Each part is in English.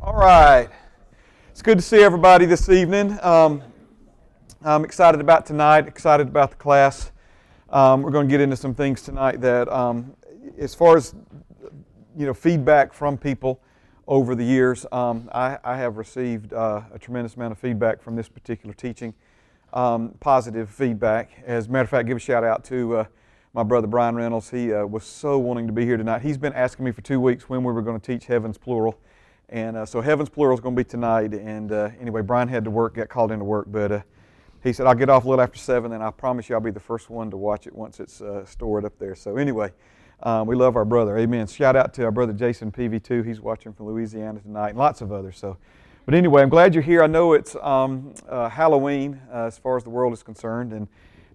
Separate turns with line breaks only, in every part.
All right. It's good to see everybody this evening. Um, I'm excited about tonight, excited about the class. Um, we're going to get into some things tonight that, um, as far as you know, feedback from people over the years, um, I, I, have received uh, a tremendous amount of feedback from this particular teaching, um, positive feedback. As a matter of fact, give a shout out to uh, my brother Brian Reynolds. He uh, was so wanting to be here tonight. He's been asking me for two weeks when we were going to teach Heaven's Plural. And uh, so Heaven's Plural is going to be tonight. And uh, anyway, Brian had to work, got called into work, but uh, he said, I'll get off a little after 7, and I promise you I'll be the first one to watch it once it's uh, stored up there. So anyway, um, we love our brother. Amen. Shout out to our brother Jason PV2. He's watching from Louisiana tonight, and lots of others. So, But anyway, I'm glad you're here. I know it's um, uh, Halloween uh, as far as the world is concerned. And,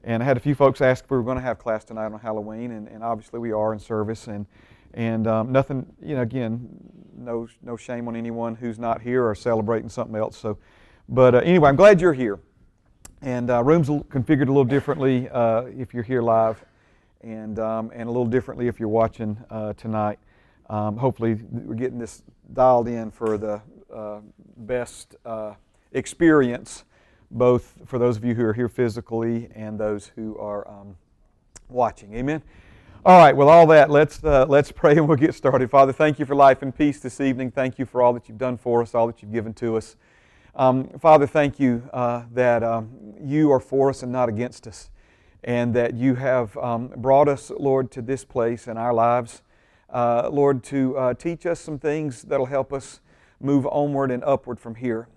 and I had a few folks ask if we were going to have class tonight on Halloween, and, and obviously we are in service. And, and um, nothing, you know, again, no, no shame on anyone who's not here or celebrating something else. So, but uh, anyway, I'm glad you're here. And uh, rooms configured a little differently uh, if you're here live, and um, and a little differently if you're watching uh, tonight. Um, hopefully, we're getting this dialed in for the uh, best uh, experience, both for those of you who are here physically and those who are um, watching. Amen. All right, well, all that, let's, uh, let's pray and we'll get started. Father, thank you for life and peace this evening. Thank you for all that you've done for us, all that you've given to us. Um, Father, thank you uh, that um, you are for us and not against us, and that you have um, brought us, Lord, to this place in our lives, uh, Lord, to uh, teach us some things that'll help us move onward and upward from here.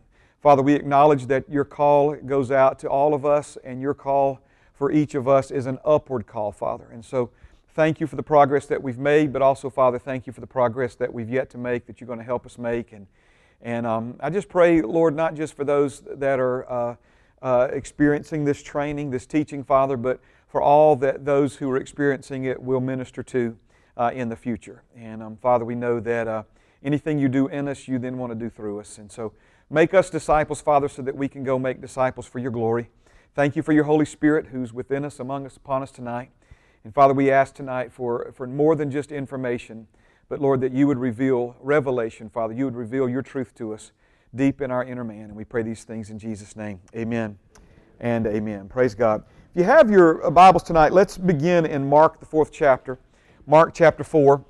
Father, we acknowledge that your call goes out to all of us, and your call for each of us is an upward call, Father. And so, thank you for the progress that we've made, but also, Father, thank you for the progress that we've yet to make, that you're going to help us make. And, and um, I just pray, Lord, not just for those that are uh, uh, experiencing this training, this teaching, Father, but for all that those who are experiencing it will minister to uh, in the future. And um, Father, we know that uh, anything you do in us, you then want to do through us. And so make us disciples, Father, so that we can go make disciples for your glory. Thank you for your Holy Spirit who's within us, among us, upon us tonight. And Father, we ask tonight for, for more than just information, but Lord, that you would reveal revelation, Father. You would reveal your truth to us deep in our inner man. And we pray these things in Jesus' name. Amen and amen. Praise God. If you have your uh, Bibles tonight, let's begin in Mark, the fourth chapter, Mark chapter 4.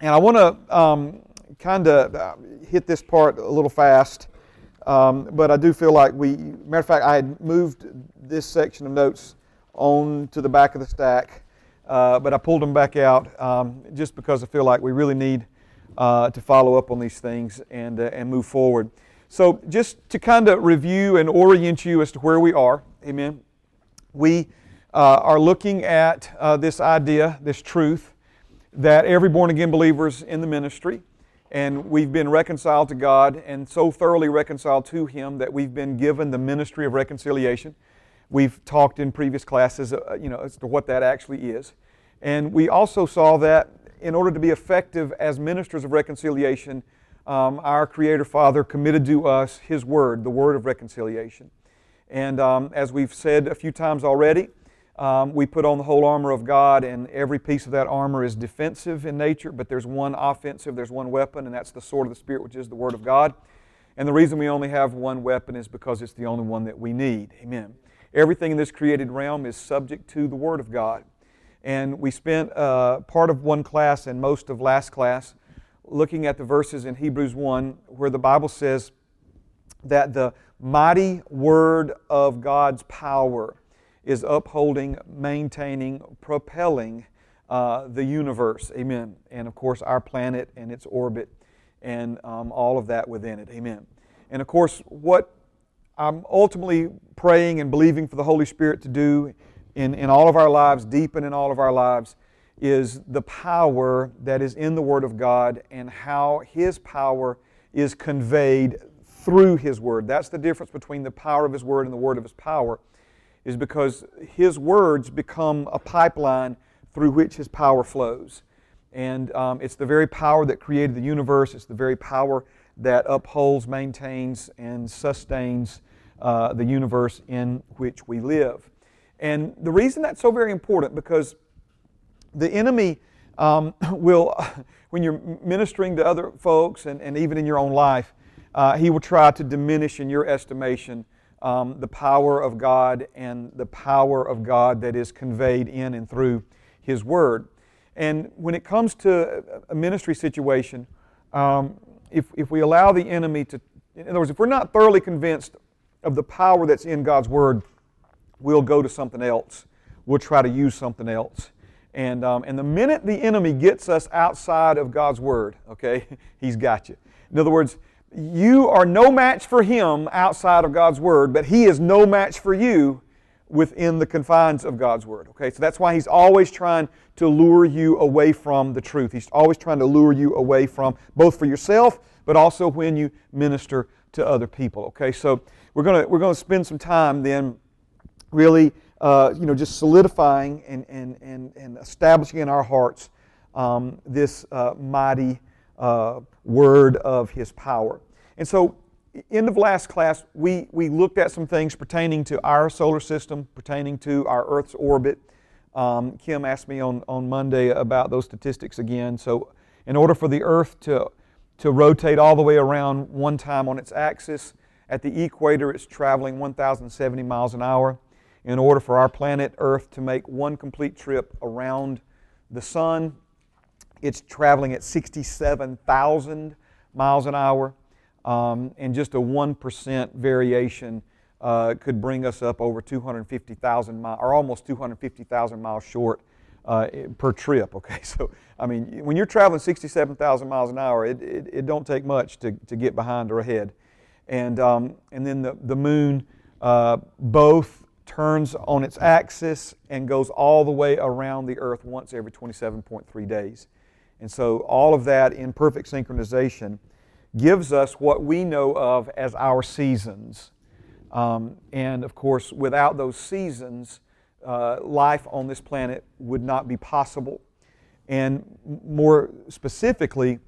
And I want to um, kind of uh, hit this part a little fast, um, but I do feel like we, matter of fact, I had moved this section of notes on to the back of the stack uh, but I pulled them back out um, just because I feel like we really need uh, to follow up on these things and, uh, and move forward. So, just to kind of review and orient you as to where we are, amen. We uh, are looking at uh, this idea, this truth, that every born again believer is in the ministry, and we've been reconciled to God and so thoroughly reconciled to Him that we've been given the ministry of reconciliation. We've talked in previous classes, uh, you know, as to what that actually is. And we also saw that in order to be effective as ministers of reconciliation, um, our Creator Father committed to us His Word, the Word of reconciliation. And um, as we've said a few times already, um, we put on the whole armor of God, and every piece of that armor is defensive in nature, but there's one offensive, there's one weapon, and that's the sword of the Spirit, which is the Word of God. And the reason we only have one weapon is because it's the only one that we need. Amen. Everything in this created realm is subject to the Word of God. And we spent uh, part of one class and most of last class looking at the verses in Hebrews 1 where the Bible says that the mighty Word of God's power is upholding, maintaining, propelling uh, the universe. Amen. And of course, our planet and its orbit and um, all of that within it. Amen. And of course, what I'm ultimately praying and believing for the Holy Spirit to do in, in all of our lives, deepen in all of our lives, is the power that is in the Word of God and how His power is conveyed through His Word. That's the difference between the power of His Word and the Word of His power, is because His words become a pipeline through which His power flows. And um, it's the very power that created the universe, it's the very power that upholds, maintains, and sustains uh, the universe in which we live. And the reason that's so very important because the enemy um, will, when you're ministering to other folks and, and even in your own life, uh, he will try to diminish in your estimation um, the power of God and the power of God that is conveyed in and through His Word. And when it comes to a ministry situation, um, if, if we allow the enemy to, in other words, if we're not thoroughly convinced of the power that's in God's Word, we'll go to something else. We'll try to use something else. And, um, and the minute the enemy gets us outside of God's Word, okay, he's got you. In other words, you are no match for him outside of God's Word, but he is no match for you within the confines of God's Word. Okay, so that's why he's always trying to lure you away from the truth. He's always trying to lure you away from both for yourself, but also when you minister to other people. Okay, so we're gonna we're gonna spend some time then, really, uh, you know, just solidifying and and and, and establishing in our hearts um, this uh, mighty uh, word of His power. And so, end of last class, we, we looked at some things pertaining to our solar system, pertaining to our Earth's orbit. Um, Kim asked me on, on Monday about those statistics again. So, in order for the Earth to, to rotate all the way around one time on its axis, at the equator it's traveling 1,070 miles an hour. In order for our planet Earth to make one complete trip around the Sun, it's traveling at 67,000 miles an hour. Um, and just a 1% variation uh, could bring us up over 250,000 miles, or almost 250,000 miles short uh, per trip. Okay, so I mean, when you're traveling 67,000 miles an hour, it, it, it, don't take much to, to get behind or ahead. And, um, and then the, the moon uh, both turns on its axis and goes all the way around the earth once every 27.3 days. And so all of that in perfect synchronization gives us what we know of as our seasons. Um, and of course, without those seasons, uh, life on this planet would not be possible. And more specifically,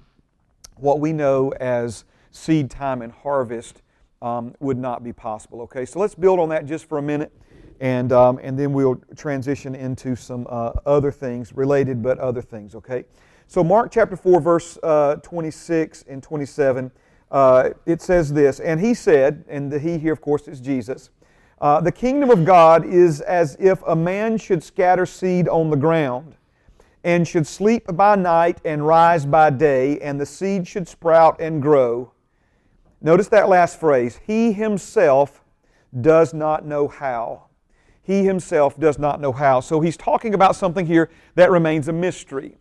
what we know as seed time and harvest um, would not be possible. Okay, so let's build on that just for a minute, and, um, and then we'll transition into some uh, other things related, but other things. Okay, so, Mark chapter 4, verse uh, 26 and 27, uh, it says this And he said, and the he here, of course, is Jesus, uh, the kingdom of God is as if a man should scatter seed on the ground, and should sleep by night and rise by day, and the seed should sprout and grow. Notice that last phrase He himself does not know how. He himself does not know how. So he's talking about something here that remains a mystery.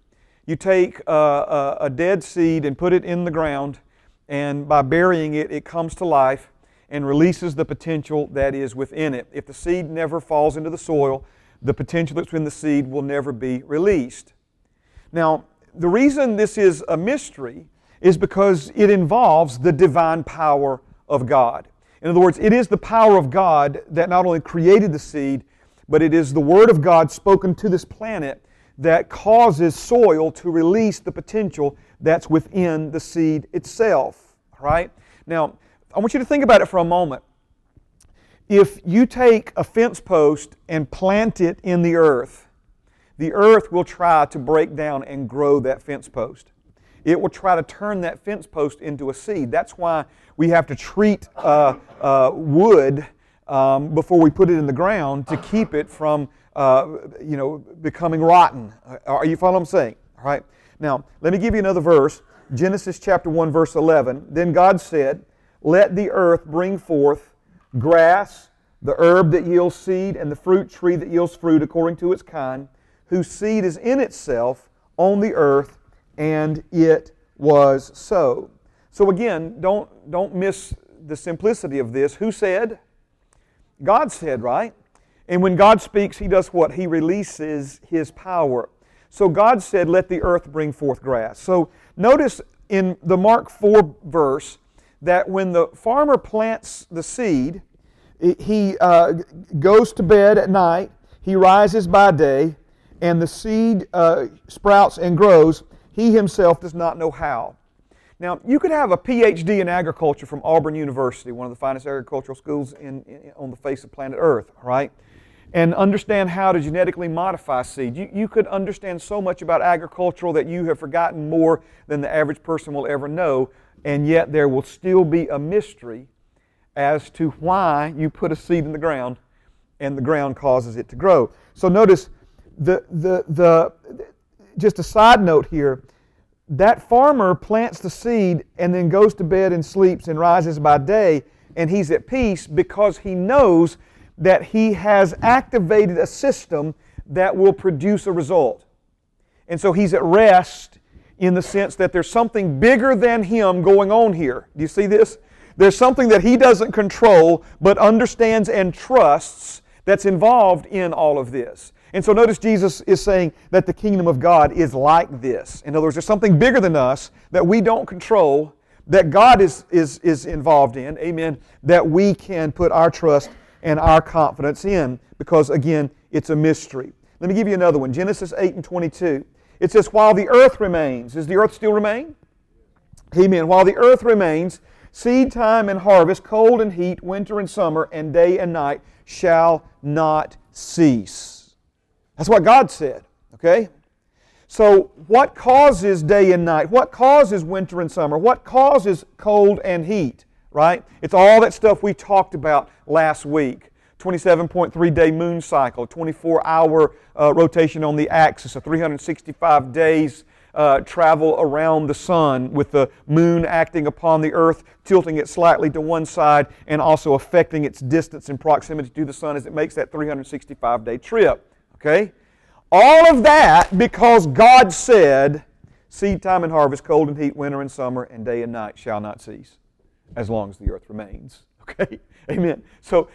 You take a, a, a dead seed and put it in the ground, and by burying it, it comes to life and releases the potential that is within it. If the seed never falls into the soil, the potential that's in the seed will never be released. Now, the reason this is a mystery is because it involves the divine power of God. In other words, it is the power of God that not only created the seed, but it is the Word of God spoken to this planet that causes soil to release the potential that's within the seed itself. Right? Now, I want you to think about it for a moment. If you take a fence post and plant it in the earth, the earth will try to break down and grow that fence post. It will try to turn that fence post into a seed. That's why we have to treat uh, uh, wood um, before we put it in the ground to keep it from uh, you know, becoming rotten. Are you following what I'm saying? All right. Now, let me give you another verse. Genesis chapter 1, verse 11. Then God said, Let the earth bring forth grass, the herb that yields seed, and the fruit tree that yields fruit according to its kind, whose seed is in itself on the earth, and it was so. So again, don't, don't miss the simplicity of this. Who said? God said, right? And when God speaks, He does what? He releases His power. So God said, Let the earth bring forth grass. So notice in the Mark 4 verse that when the farmer plants the seed, he uh, goes to bed at night, he rises by day, and the seed uh, sprouts and grows. He himself does not know how. Now, you could have a PhD in agriculture from Auburn University, one of the finest agricultural schools in, in, on the face of planet Earth, right? And understand how to genetically modify seed. You, you could understand so much about agricultural that you have forgotten more than the average person will ever know, and yet there will still be a mystery as to why you put a seed in the ground and the ground causes it to grow. So notice the, the, the, just a side note here that farmer plants the seed and then goes to bed and sleeps and rises by day, and he's at peace because he knows that he has activated a system that will produce a result. And so he's at rest in the sense that there's something bigger than him going on here. Do you see this? There's something that he doesn't control but understands and trusts that's involved in all of this. And so notice Jesus is saying that the kingdom of God is like this. In other words, there's something bigger than us that we don't control, that God is, is, is involved in, amen, that we can put our trust and our confidence in because, again, it's a mystery. Let me give you another one Genesis 8 and 22. It says, While the earth remains, does the earth still remain? Amen. While the earth remains, seed time and harvest, cold and heat, winter and summer, and day and night shall not cease. That's what God said, okay? So, what causes day and night? What causes winter and summer? What causes cold and heat, right? It's all that stuff we talked about last week. 27.3 day moon cycle, 24 hour uh, rotation on the axis, a 365 days uh, travel around the sun with the moon acting upon the earth, tilting it slightly to one side, and also affecting its distance and proximity to the sun as it makes that 365 day trip. Okay? All of that because God said, Seed time and harvest, cold and heat, winter and summer, and day and night shall not cease as long as the earth remains. Okay? Amen. So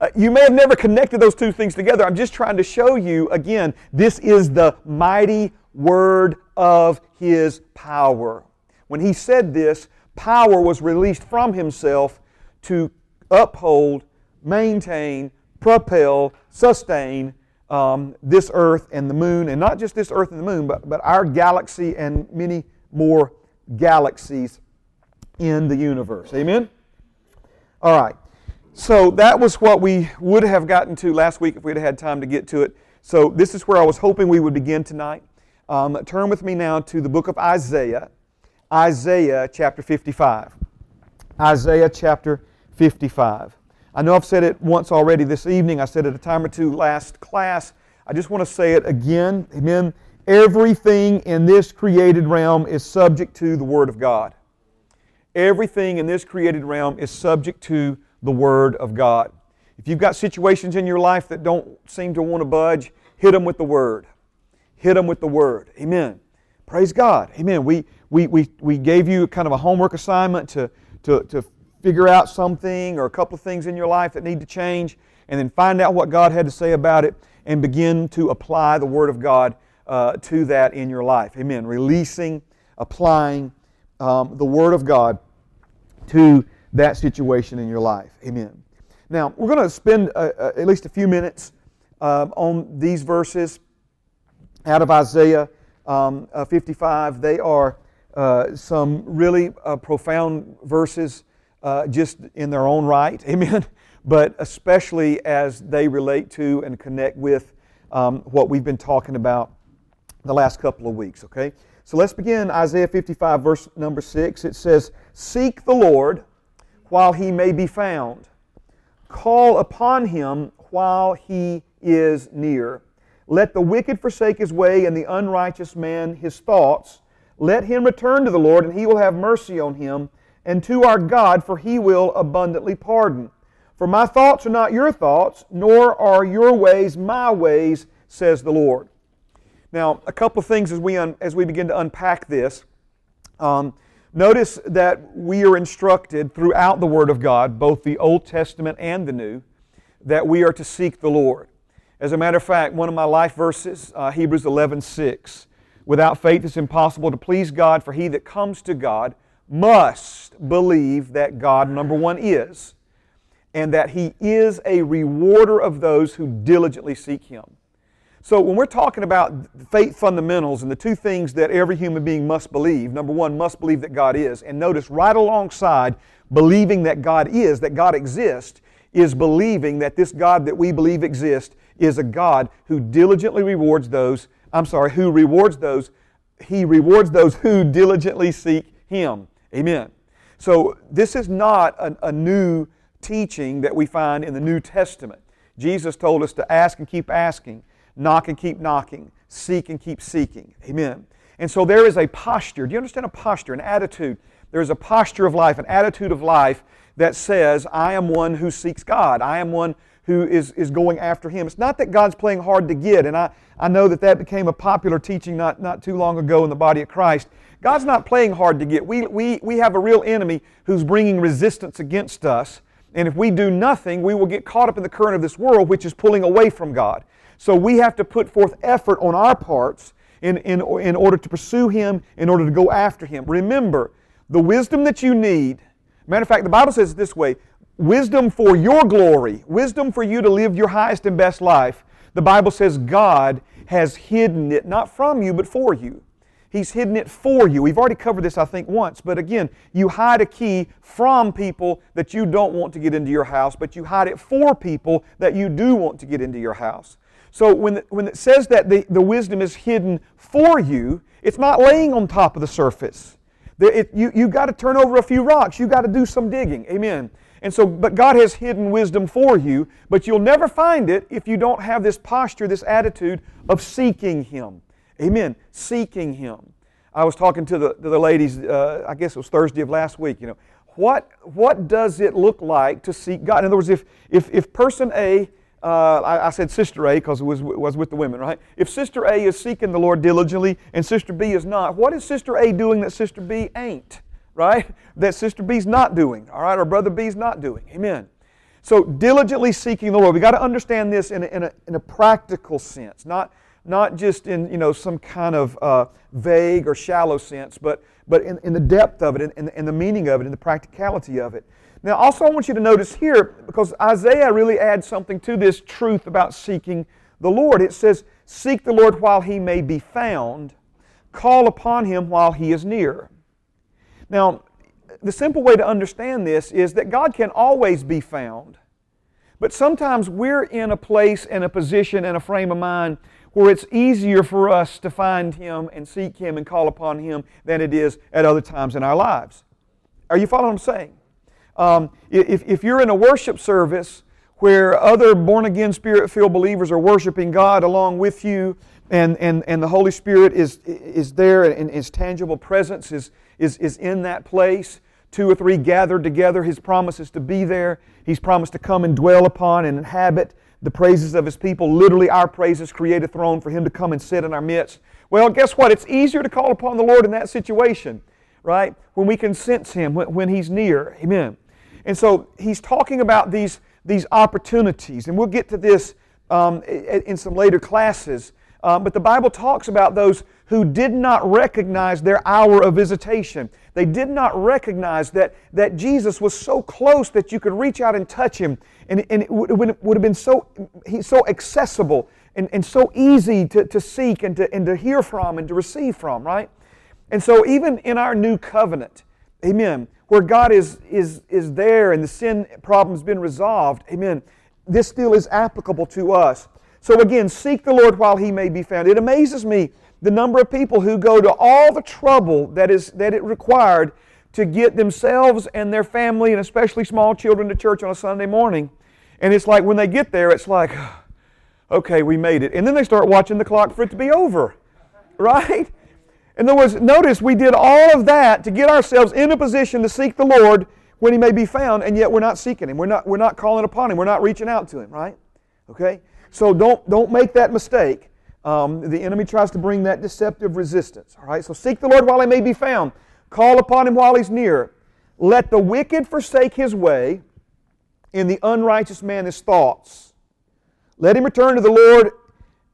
uh, you may have never connected those two things together. I'm just trying to show you again, this is the mighty word of his power. When he said this, power was released from himself to uphold, maintain, propel, sustain um, this earth and the moon, and not just this earth and the moon, but, but our galaxy and many more galaxies in the universe. Amen? All right. So that was what we would have gotten to last week if we'd had time to get to it. So this is where I was hoping we would begin tonight. Um, turn with me now to the book of Isaiah, Isaiah chapter 55. Isaiah chapter 55. I know I've said it once already this evening. I said it a time or two last class. I just want to say it again. Amen. Everything in this created realm is subject to the Word of God. Everything in this created realm is subject to the Word of God. If you've got situations in your life that don't seem to want to budge, hit them with the Word hit them with the word. Amen. Praise God. Amen. We, we, we, we gave you kind of a homework assignment to, to, to figure out something or a couple of things in your life that need to change and then find out what God had to say about it and begin to apply the Word of God uh, to that in your life. Amen. Releasing, applying um, the Word of God to that situation in your life. Amen. Now, we're going to spend uh, uh, at least a few minutes um, on these verses out of Isaiah um, uh, 55. They are uh, some really uh, profound verses uh, just in their own right. Amen. But especially as they relate to and connect with um, what we've been talking about the last couple of weeks. Okay? So let's begin Isaiah 55, verse number 6. It says, Seek the Lord while he may be found, call upon him while he is near. Let the wicked forsake his way, and the unrighteous man his thoughts. Let him return to the Lord, and he will have mercy on him, and to our God, for he will abundantly pardon. For my thoughts are not your thoughts, nor are your ways my ways, says the Lord. Now, a couple of things as we, un, as we begin to unpack this. Um, notice that we are instructed throughout the Word of God, both the Old Testament and the New, that we are to seek the Lord. As a matter of fact, one of my life verses, uh, Hebrews 11 6. Without faith, it's impossible to please God, for he that comes to God must believe that God, number one, is, and that he is a rewarder of those who diligently seek him. So, when we're talking about faith fundamentals and the two things that every human being must believe, number one, must believe that God is. And notice right alongside believing that God is, that God exists, is believing that this God that we believe exists is a God who diligently rewards those, I'm sorry, who rewards those, he rewards those who diligently seek him. Amen. So this is not a, a new teaching that we find in the New Testament. Jesus told us to ask and keep asking, knock and keep knocking, seek and keep seeking. Amen. And so there is a posture. Do you understand a posture, an attitude? There is a posture of life, an attitude of life that says, I am one who seeks God. I am one who is, is going after Him. It's not that God's playing hard to get, and I, I know that that became a popular teaching not, not too long ago in the body of Christ. God's not playing hard to get. We, we, we have a real enemy who's bringing resistance against us. And if we do nothing, we will get caught up in the current of this world, which is pulling away from God. So we have to put forth effort on our parts in, in, in order to pursue Him, in order to go after Him. Remember, the wisdom that you need, matter of fact, the Bible says it this way wisdom for your glory, wisdom for you to live your highest and best life. The Bible says God has hidden it, not from you, but for you. He's hidden it for you. We've already covered this, I think, once. But again, you hide a key from people that you don't want to get into your house, but you hide it for people that you do want to get into your house. So when, when it says that the, the wisdom is hidden for you, it's not laying on top of the surface. It, you, you've got to turn over a few rocks. You've got to do some digging. Amen. And so, but God has hidden wisdom for you, but you'll never find it if you don't have this posture, this attitude of seeking Him. Amen. Seeking Him. I was talking to the, to the ladies, uh, I guess it was Thursday of last week, you know. What, what does it look like to seek God? In other words, if, if, if person A, uh, I, I, said Sister A because it was, was with the women, right? If Sister A is seeking the Lord diligently and Sister B is not, what is Sister A doing that Sister B ain't, right? That Sister B's not doing, all right? Or Brother B's not doing. Amen. So diligently seeking the Lord. we got to understand this in a, in a, in a practical sense, not not just in you know some kind of uh, vague or shallow sense, but but in, in the depth of it, in, in, in the meaning of it, in the practicality of it. Now, also, I want you to notice here because Isaiah really adds something to this truth about seeking the Lord. It says, "Seek the Lord while He may be found; call upon Him while He is near." Now, the simple way to understand this is that God can always be found. But sometimes we're in a place and a position and a frame of mind where it's easier for us to find Him and seek Him and call upon Him than it is at other times in our lives. Are you following what I'm saying? Um, if, if you're in a worship service where other born again, spirit filled believers are worshiping God along with you, and, and, and the Holy Spirit is, is there and His tangible presence is, is, is in that place, two or three gathered together, His promise is to be there. He's promised to come and dwell upon and inhabit the praises of his people. Literally, our praises create a throne for him to come and sit in our midst. Well, guess what? It's easier to call upon the Lord in that situation, right? When we can sense him, when, when he's near. Amen. And so he's talking about these, these opportunities, and we'll get to this um, in some later classes. Um, but the Bible talks about those who did not recognize their hour of visitation. They did not recognize that, that Jesus was so close that you could reach out and touch him. And, and it, would, it would have been so, he's so accessible and, and so easy to, to seek and to, and to hear from and to receive from, right? And so even in our new covenant, amen, where God is, is, is there and the sin problem's been resolved, amen, this still is applicable to us. So again, seek the Lord while he may be found. It amazes me the number of people who go to all the trouble that is that it required to get themselves and their family and especially small children to church on a Sunday morning. And it's like when they get there, it's like, okay, we made it. And then they start watching the clock for it to be over. Right? In other words, notice we did all of that to get ourselves in a position to seek the Lord when He may be found, and yet we're not seeking Him. We're not, we're not calling upon Him. We're not reaching out to Him, right? Okay? So don't, don't make that mistake. Um, the enemy tries to bring that deceptive resistance. All right, so seek the Lord while he may be found. Call upon him while he's near. Let the wicked forsake his way, and the unrighteous man his thoughts. Let him return to the Lord,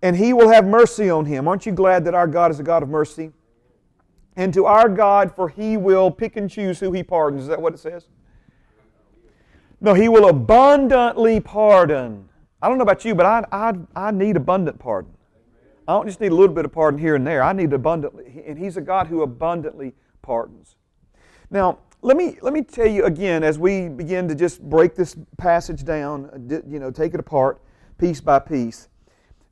and he will have mercy on him. Aren't you glad that our God is a God of mercy? And to our God, for he will pick and choose who he pardons. Is that what it says? No, he will abundantly pardon. I don't know about you, but I, I, I need abundant pardon. I don't just need a little bit of pardon here and there. I need abundantly. And He's a God who abundantly pardons. Now, let me, let me tell you again as we begin to just break this passage down, uh, you know, take it apart piece by piece.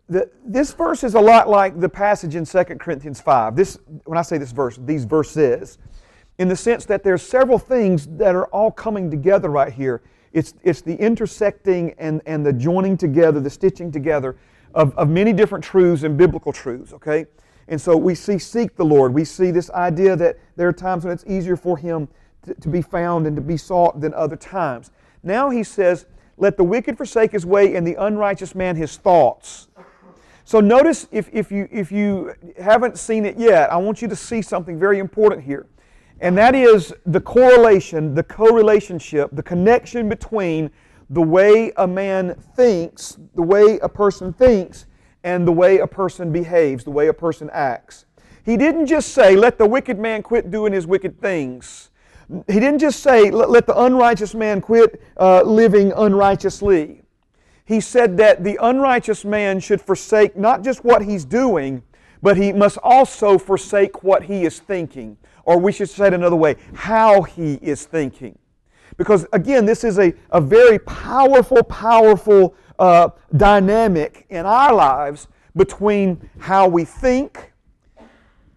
the, this verse is a lot like the passage in 2 Corinthians 5. This, when I say this verse, these verses, in the sense that there's several things that are all coming together right here. It's, it's the intersecting and, and the joining together, the stitching together of, of many different truths and biblical truths, okay? And so we see seek the Lord. We see this idea that there are times when it's easier for Him to, to be found and to be sought than other times. Now He says, Let the wicked forsake his way and the unrighteous man his thoughts. So notice if, if, you, if you haven't seen it yet, I want you to see something very important here. And that is the correlation, the co-relationship, the connection between the way a man thinks, the way a person thinks, and the way a person behaves, the way a person acts. He didn't just say, let the wicked man quit doing his wicked things. He didn't just say, let the unrighteous man quit uh, living unrighteously. He said that the unrighteous man should forsake not just what he's doing, but he must also forsake what he is thinking. Or we should say it another way, how he is thinking. Because again, this is a, a very powerful, powerful uh, dynamic in our lives between how we think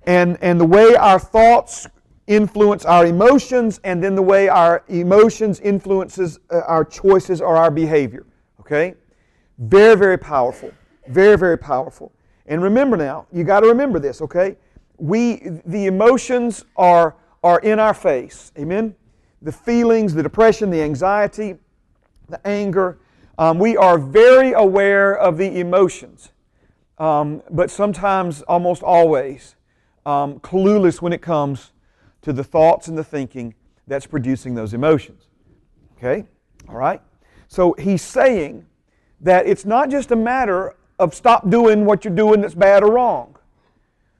and, and the way our thoughts influence our emotions and then the way our emotions influences uh, our choices or our behavior okay? Very very powerful. Very very powerful. And remember now you got to remember this okay we the emotions are are in our face amen the feelings the depression the anxiety the anger um, we are very aware of the emotions, um, but sometimes, almost always, um, clueless when it comes to the thoughts and the thinking that's producing those emotions. Okay? All right? So he's saying that it's not just a matter of stop doing what you're doing that's bad or wrong.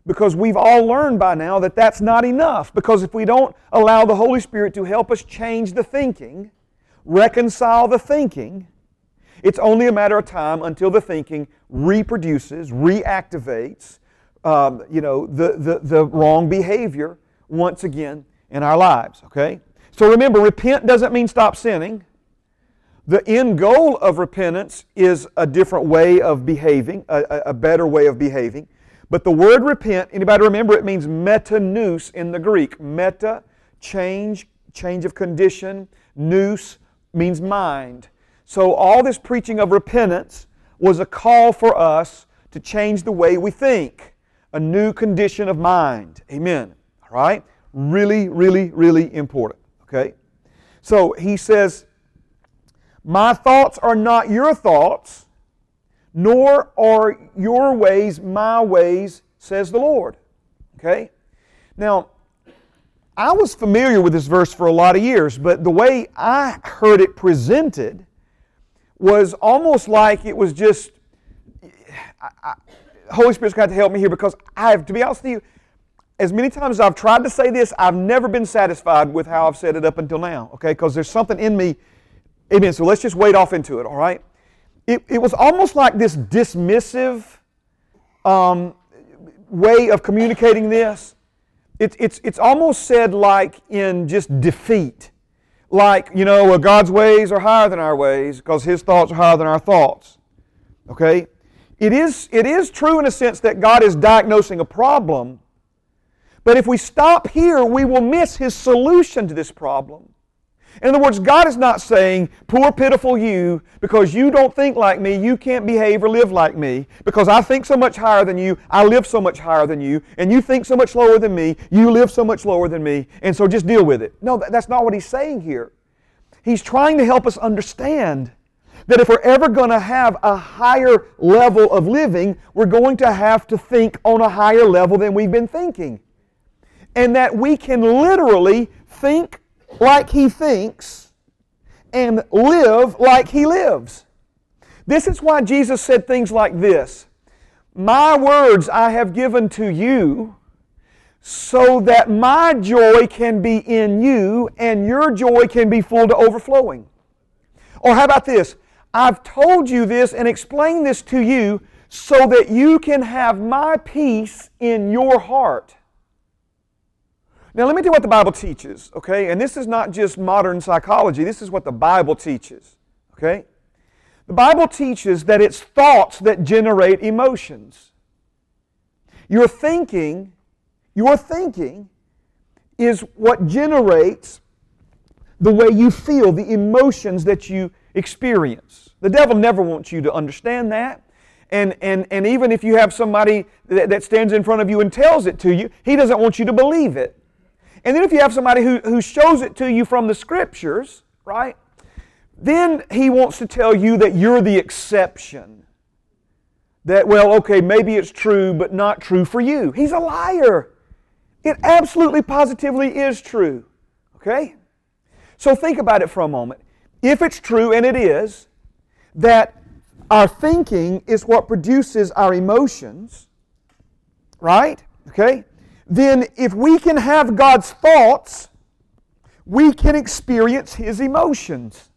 Because we've all learned by now that that's not enough. Because if we don't allow the Holy Spirit to help us change the thinking, reconcile the thinking, it's only a matter of time until the thinking reproduces, reactivates, um, you know, the, the, the wrong behavior once again in our lives, okay? So remember, repent doesn't mean stop sinning. The end goal of repentance is a different way of behaving, a, a better way of behaving. But the word repent, anybody remember, it means metanous in the Greek. Meta, change, change of condition. Nous means mind. So, all this preaching of repentance was a call for us to change the way we think, a new condition of mind. Amen. All right? Really, really, really important. Okay? So, he says, My thoughts are not your thoughts, nor are your ways my ways, says the Lord. Okay? Now, I was familiar with this verse for a lot of years, but the way I heard it presented, was almost like it was just, I, I, Holy Spirit's got to help me here because I have, to be honest with you, as many times as I've tried to say this, I've never been satisfied with how I've said it up until now, okay? Because there's something in me. Amen. So let's just wade off into it, all right? It, it was almost like this dismissive um, way of communicating this. It, it's, it's almost said like in just defeat like, you know, well, God's ways are higher than our ways because His thoughts are higher than our thoughts. Okay? It is, it is true in a sense that God is diagnosing a problem, but if we stop here, we will miss His solution to this problem. In other words, God is not saying, poor, pitiful you, because you don't think like me, you can't behave or live like me. Because I think so much higher than you, I live so much higher than you, and you think so much lower than me, you live so much lower than me, and so just deal with it. No, that's not what He's saying here. He's trying to help us understand that if we're ever going to have a higher level of living, we're going to have to think on a higher level than we've been thinking. And that we can literally think like he thinks and live like he lives. This is why Jesus said things like this My words I have given to you so that my joy can be in you and your joy can be full to overflowing. Or how about this? I've told you this and explained this to you so that you can have my peace in your heart. Now, let me tell you what the Bible teaches, okay? And this is not just modern psychology, this is what the Bible teaches, okay? The Bible teaches that it's thoughts that generate emotions. Your thinking, your thinking is what generates the way you feel, the emotions that you experience. The devil never wants you to understand that. And, and, and even if you have somebody that, that stands in front of you and tells it to you, he doesn't want you to believe it. And then if you have somebody who, who shows it to you from the scriptures, right? Then he wants to tell you that you're the exception. That, well, okay, maybe it's true, but not true for you. He's a liar. It absolutely positively is true. Okay? So think about it for a moment. If it's true, and it is, that our thinking is what produces our emotions, right? Okay? Then if we can have God's thoughts, we can experience His emotions.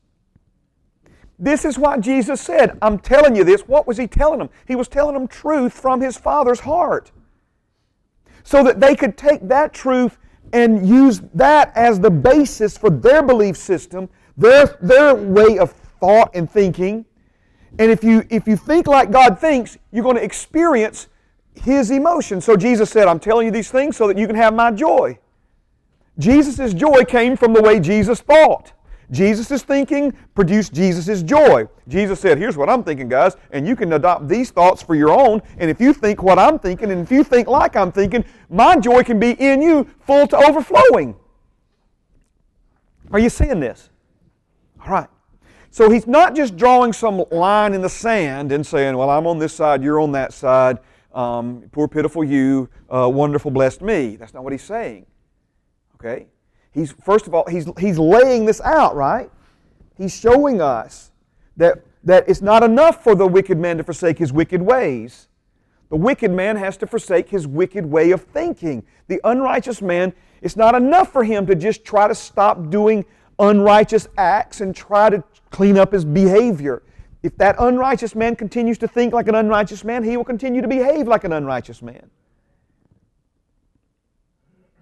This is what Jesus said. I'm telling you this. What was He telling them? He was telling them truth from His Father's heart. So that they could take that truth and use that as the basis for their belief system, their, their way of thought and thinking. And if you, if you think like God thinks, you're going to experience His emotion. So Jesus said, I'm telling you these things so that you can have my joy. Jesus' joy came from the way Jesus thought. Jesus' thinking produced Jesus' joy. Jesus said, Here's what I'm thinking, guys, and you can adopt these thoughts for your own. And if you think what I'm thinking, and if you think like I'm thinking, my joy can be in you full to overflowing. Are you seeing this? All right. So he's not just drawing some line in the sand and saying, Well, I'm on this side, you're on that side. Um, poor, pitiful you, uh, wonderful, blessed me. That's not what he's saying. Okay? He's, first of all, he's, he's laying this out, right? He's showing us that, that it's not enough for the wicked man to forsake his wicked ways. The wicked man has to forsake his wicked way of thinking. The unrighteous man, it's not enough for him to just try to stop doing unrighteous acts and try to clean up his behavior. If that unrighteous man continues to think like an unrighteous man, he will continue to behave like an unrighteous man.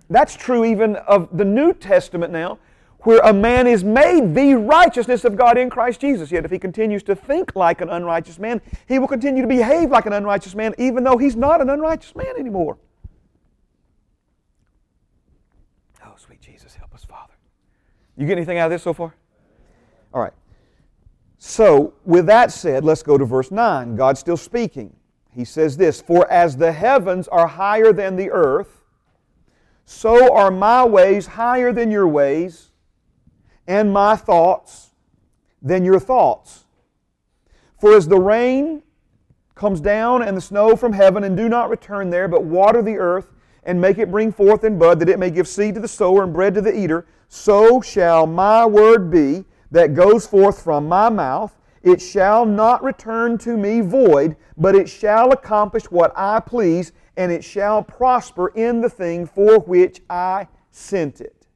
That's true even of the New Testament now, where a man is made the righteousness of God in Christ Jesus. Yet if he continues to think like an unrighteous man, he will continue to behave like an unrighteous man, even though he's not an unrighteous man anymore. Oh, sweet Jesus, help us, Father. You get anything out of this so far? All right. So, with that said, let's go to verse 9. God's still speaking. He says this For as the heavens are higher than the earth, so are my ways higher than your ways, and my thoughts than your thoughts. For as the rain comes down and the snow from heaven, and do not return there, but water the earth, and make it bring forth and bud, that it may give seed to the sower and bread to the eater, so shall my word be that goes forth from my mouth. It shall not return to me void, but it shall accomplish what I please and it shall prosper in the thing for which I sent it.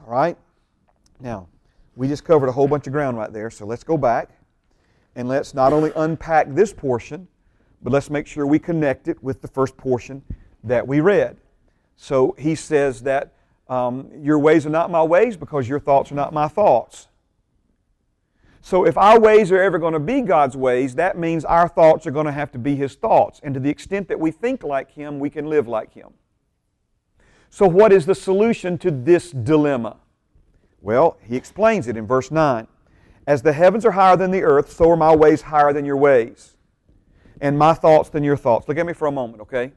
All right? Now, we just covered a whole bunch of ground right there, so let's go back and let's not only unpack this portion, but let's make sure we connect it with the first portion that we read. So he says that um, your ways are not my ways because your thoughts are not my thoughts. So if our ways are ever going to be God's ways, that means our thoughts are going to have to be His thoughts. And to the extent that we think like Him, we can live like Him. So, what is the solution to this dilemma? Well, he explains it in verse 9. As the heavens are higher than the earth, so are my ways higher than your ways, and my thoughts than your thoughts. Look at me for a moment, okay?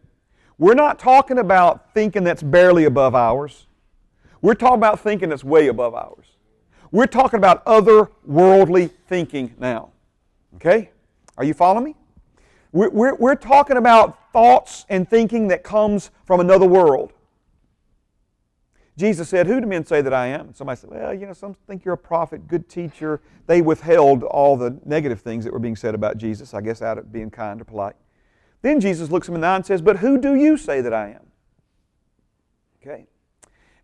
We're not talking about thinking that's barely above ours. We're talking about thinking that's way above ours. We're talking about otherworldly thinking now. Okay? Are you following me? We're, we're, we're talking about thoughts and thinking that comes from another world. Jesus said, Who do men say that I am? And somebody said, Well, you know, some think you're a prophet, good teacher. They withheld all the negative things that were being said about Jesus, I guess out of being kind or polite. Then Jesus looks him in the eye and says, But who do you say that I am? Okay.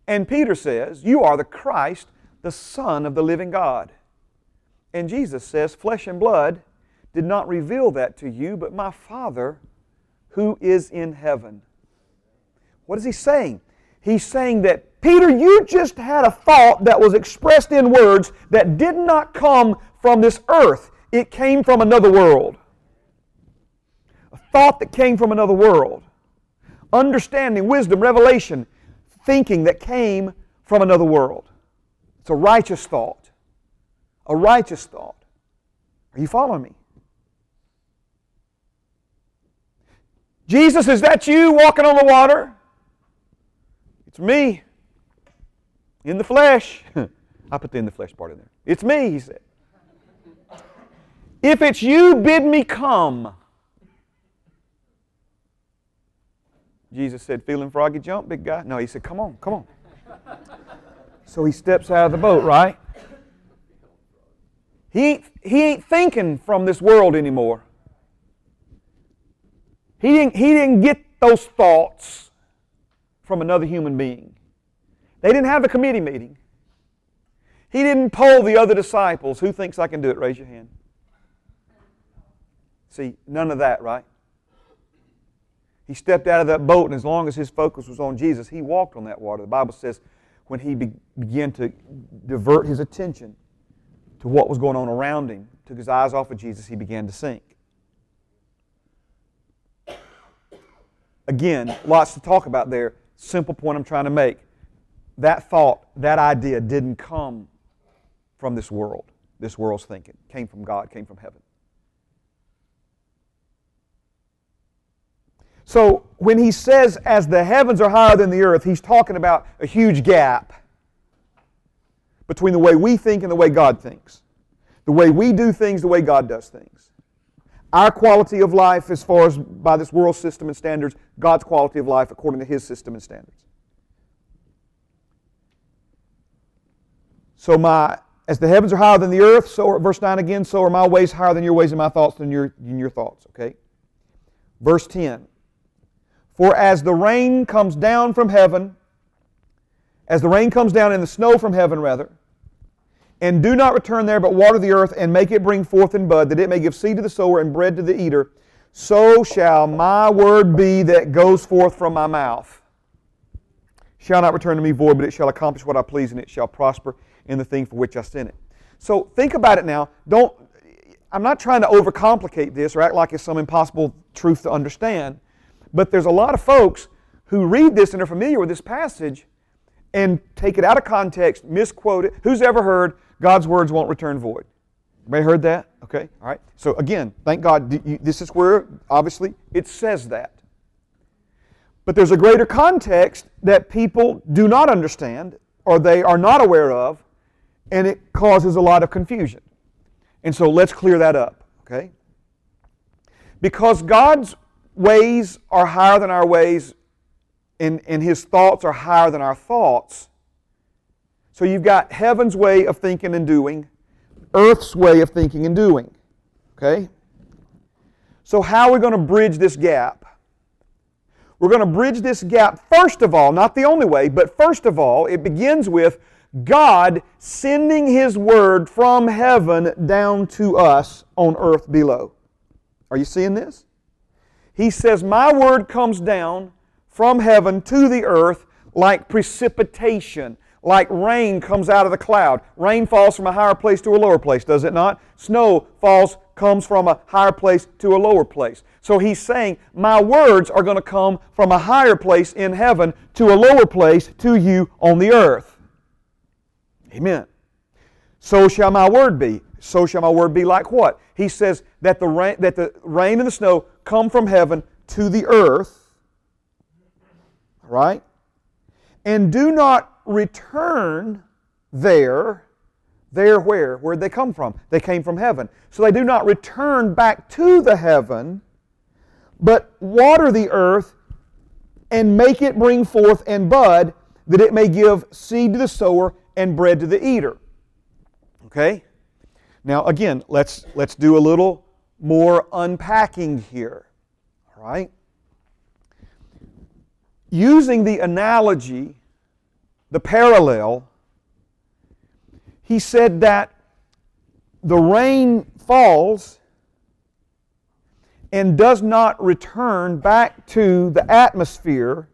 And Peter says, You are the Christ, the Son of the living God. And Jesus says, Flesh and blood did not reveal that to you, but my Father who is in heaven. What is he saying? He's saying that, Peter, you just had a thought that was expressed in words that did not come from this earth. It came from another world. A thought that came from another world. Understanding, wisdom, revelation, thinking that came from another world. It's a righteous thought. A righteous thought. Are you following me? Jesus, is that you walking on the water? It's me. In the flesh. I put the in the flesh part in there. It's me, he said. If it's you, bid me come. Jesus said, Feeling froggy jump, big guy? No, he said, Come on, come on. So he steps out of the boat, right? He, ain't, he ain't thinking from this world anymore. He didn't, he didn't get those thoughts from another human being. They didn't have a committee meeting. He didn't poll the other disciples. Who thinks I can do it? Raise your hand. See, none of that, right? He stepped out of that boat, and as long as his focus was on Jesus, he walked on that water. The Bible says when he be- began to divert his attention to what was going on around him, took his eyes off of Jesus, he began to sink. Again, lots to talk about there. Simple point I'm trying to make. That thought, that idea didn't come from this world, this world's thinking. It came from God, came from heaven. So when he says, as the heavens are higher than the earth, he's talking about a huge gap between the way we think and the way God thinks. The way we do things, the way God does things. Our quality of life, as far as by this world system and standards, God's quality of life according to His system and standards. So my as the heavens are higher than the earth, so are, verse 9 again, so are my ways higher than your ways and my thoughts than your, than your thoughts. Okay? Verse 10. For as the rain comes down from heaven, as the rain comes down and the snow from heaven, rather, and do not return there, but water the earth and make it bring forth and bud, that it may give seed to the sower and bread to the eater, so shall my word be that goes forth from my mouth. Shall not return to me void, but it shall accomplish what I please, and it shall prosper in the thing for which I sent it. So think about it now. Don't I'm not trying to overcomplicate this or act like it's some impossible truth to understand. But there's a lot of folks who read this and are familiar with this passage and take it out of context, misquote it. Who's ever heard God's words won't return void? Everybody heard that? Okay, all right. So again, thank God, this is where obviously it says that. But there's a greater context that people do not understand or they are not aware of, and it causes a lot of confusion. And so let's clear that up, okay? Because God's ways are higher than our ways, and, and his thoughts are higher than our thoughts. So you've got heaven's way of thinking and doing, earth's way of thinking and doing. Okay? So, how are we going to bridge this gap? We're going to bridge this gap, first of all, not the only way, but first of all, it begins with God sending His Word from heaven down to us on earth below. Are you seeing this? He says, My word comes down from heaven to the earth like precipitation, like rain comes out of the cloud. Rain falls from a higher place to a lower place, does it not? Snow falls, comes from a higher place to a lower place. So he's saying, My words are going to come from a higher place in heaven to a lower place to you on the earth. Amen. So shall my word be. So shall my word be like what? He says that the rain, that the rain and the snow come from heaven to the earth, right? And do not return there. There where? Where'd they come from? They came from heaven. So they do not return back to the heaven, but water the earth and make it bring forth and bud, that it may give seed to the sower and bread to the eater. Okay? Now again, let's let's do a little more unpacking here. All right? Using the analogy, the parallel, he said that the rain falls and does not return back to the atmosphere.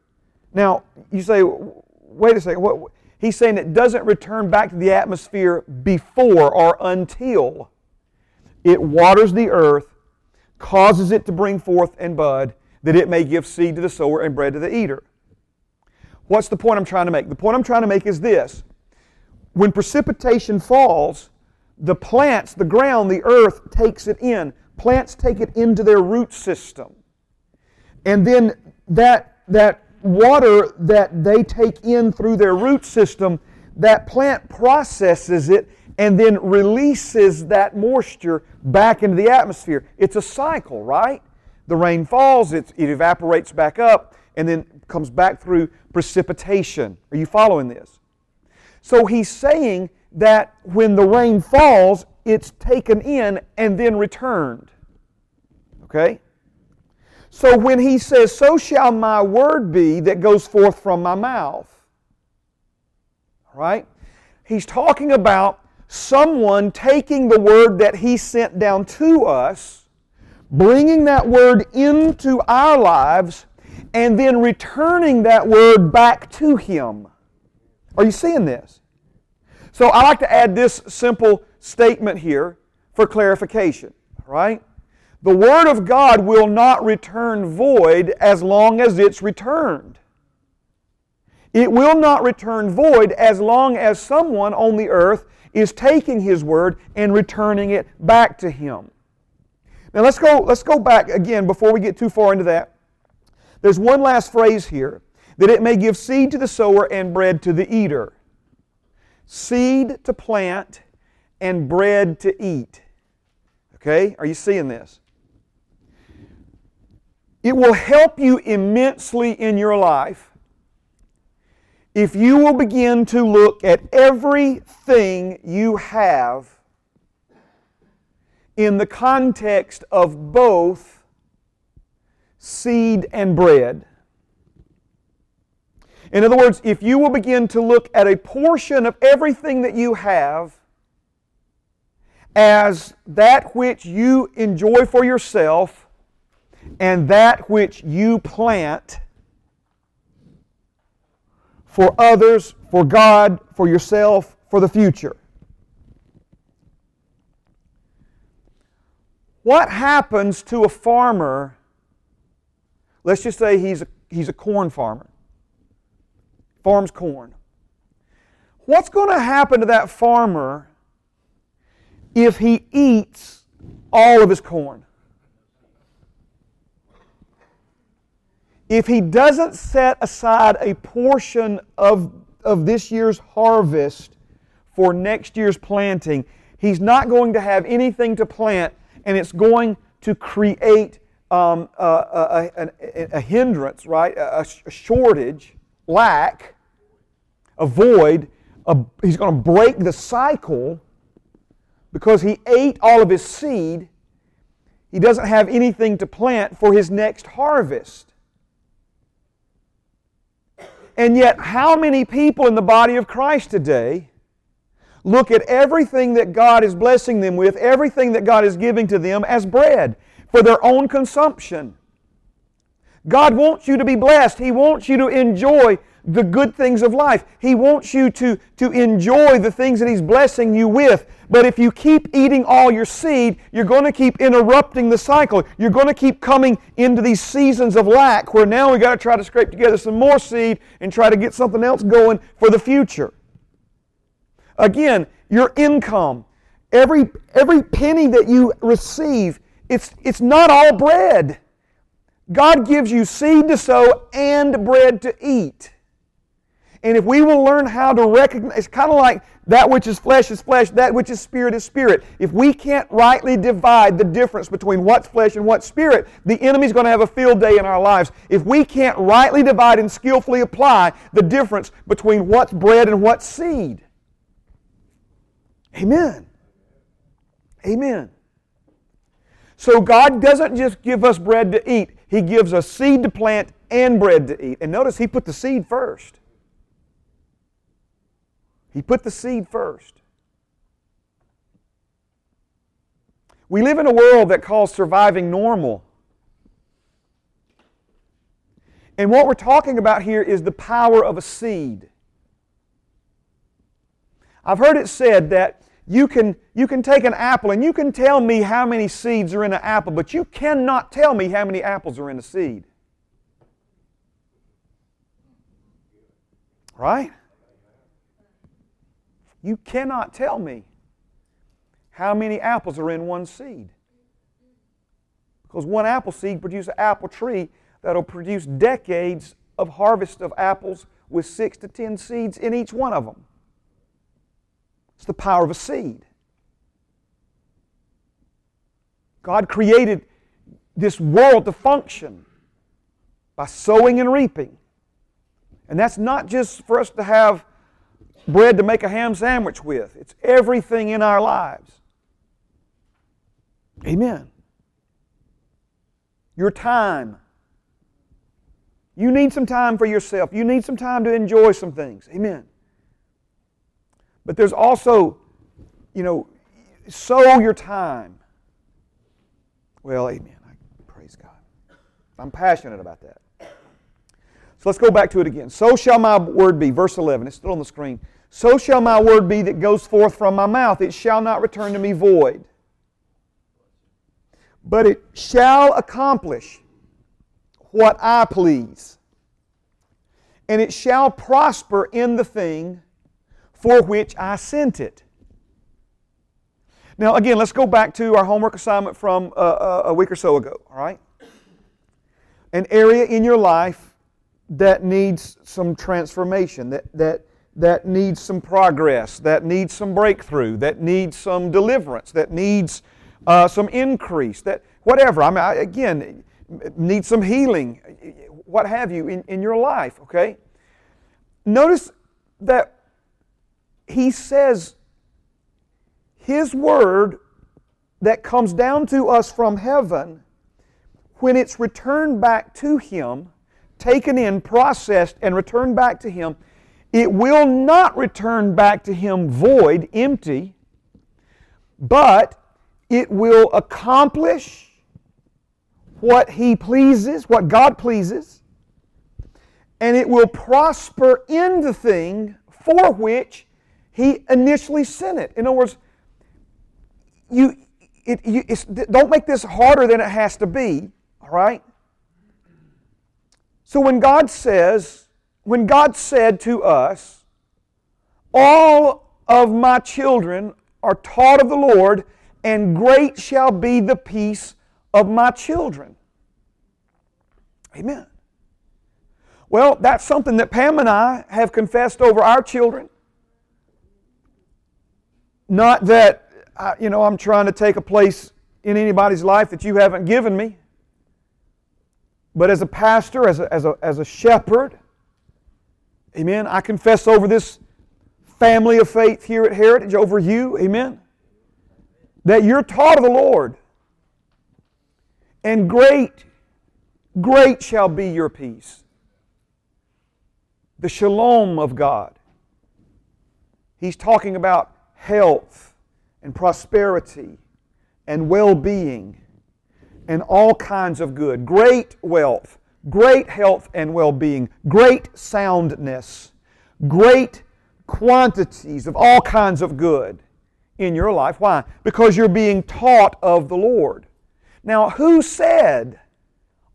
Now, you say, wait a second, what, he's saying it doesn't return back to the atmosphere before or until it waters the earth, causes it to bring forth and bud, that it may give seed to the sower and bread to the eater. What's the point I'm trying to make? The point I'm trying to make is this. When precipitation falls, the plants, the ground, the earth takes it in. Plants take it into their root system. And then that, that water that they take in through their root system, that plant processes it and then releases that moisture back into the atmosphere. It's a cycle, right? The rain falls, it, it evaporates back up, and then comes back through precipitation. Are you following this? So he's saying that when the rain falls, it's taken in and then returned. Okay? So when he says, So shall my word be that goes forth from my mouth, right? He's talking about someone taking the word that he sent down to us, bringing that word into our lives, and then returning that word back to him. Are you seeing this? So I like to add this simple statement here for clarification, right? The Word of God will not return void as long as it's returned. It will not return void as long as someone on the earth is taking His Word and returning it back to Him. Now let's go, let's go back again before we get too far into that. There's one last phrase here that it may give seed to the sower and bread to the eater. Seed to plant and bread to eat. Okay? Are you seeing this? It will help you immensely in your life if you will begin to look at everything you have in the context of both seed and bread. In other words, if you will begin to look at a portion of everything that you have as that which you enjoy for yourself and that which you plant for others, for God, for yourself, for the future. What happens to a farmer? Let's just say he's a, he's a corn farmer, farms corn. What's going to happen to that farmer if he eats all of his corn? If he doesn't set aside a portion of, of this year's harvest for next year's planting, he's not going to have anything to plant, and it's going to create um, a, a, a, a, hindrance, right? A, shortage, lack, a void. he's going to break the cycle because he ate all of his seed. He doesn't have anything to plant for his next harvest. And yet, how many people in the body of Christ today look at everything that God is blessing them with, everything that God is giving to them as bread for their own consumption? God wants you to be blessed. He wants you to enjoy the good things of life. He wants you to, to enjoy the things that He's blessing you with. But if you keep eating all your seed, you're going to keep interrupting the cycle. You're going to keep coming into these seasons of lack where now we got to try to scrape together some more seed and try to get something else going for the future. Again, your income, every, every penny that you receive, it's, it's not all bread. God gives you seed to sow and bread to eat. And if we will learn how to recognize, it's kind of like that which is flesh is flesh, that which is spirit is spirit. If we can't rightly divide the difference between what's flesh and what's spirit, the enemy's going to have a field day in our lives. If we can't rightly divide and skillfully apply the difference between what's bread and what's seed. Amen. Amen. So God doesn't just give us bread to eat, He gives us seed to plant and bread to eat. And notice He put the seed first. He put the seed first. We live in a world that calls surviving normal. And what we're talking about here is the power of a seed. I've heard it said that you can, you can take an apple and you can tell me how many seeds are in an apple, but you cannot tell me how many apples are in a seed. Right? You cannot tell me how many apples are in one seed. Because one apple seed produces an apple tree that'll produce decades of harvest of apples with six to ten seeds in each one of them. It's the power of a seed. God created this world to function by sowing and reaping. And that's not just for us to have bread to make a ham sandwich with, it's everything in our lives. Amen. Your time. You need some time for yourself. You need some time to enjoy some things. Amen. But there's also, you know, sow your time. Well, amen. I praise God. I'm passionate about that. So let's go back to it again. So shall my word be, verse 11, it's still on the screen. So shall my word be that goes forth from my mouth. It shall not return to me void, but it shall accomplish what I please, and it shall prosper in the thing for which I sent it. Now, again, let's go back to our homework assignment from uh, uh a week or so ago, all right? An area in your life that needs some transformation, that, that, that needs some progress, that needs some breakthrough, that needs some deliverance, that needs uh, some increase, that whatever. I mean, I, again, needs some healing, what have you, in, in your life, okay? Notice that he says his word that comes down to us from heaven, when it's returned back to him, taken in, processed, and returned back to Him, it will not return back to Him void, empty, but it will accomplish what He pleases, what God pleases, and it will prosper in the thing for which He initially sent it. In other words, you, it, you don't make this harder than it has to be, all right? So when God says, when God said to us, All of my children are taught of the Lord, and great shall be the peace of my children. Amen. Well, that's something that Pam and I have confessed over our children. Not that, you know, I'm trying to take a place in anybody's life that you haven't given me. But as a pastor, as a, as a, as a shepherd, amen, I confess over this family of faith here at Heritage, over you, amen, that you're taught of the Lord. And great, great shall be your peace. The shalom of God. He's talking about health and prosperity and well being and all kinds of good, great wealth, great health and well being, great soundness, great quantities of all kinds of good in your life. Why? Because you're being taught of the Lord. Now, who said,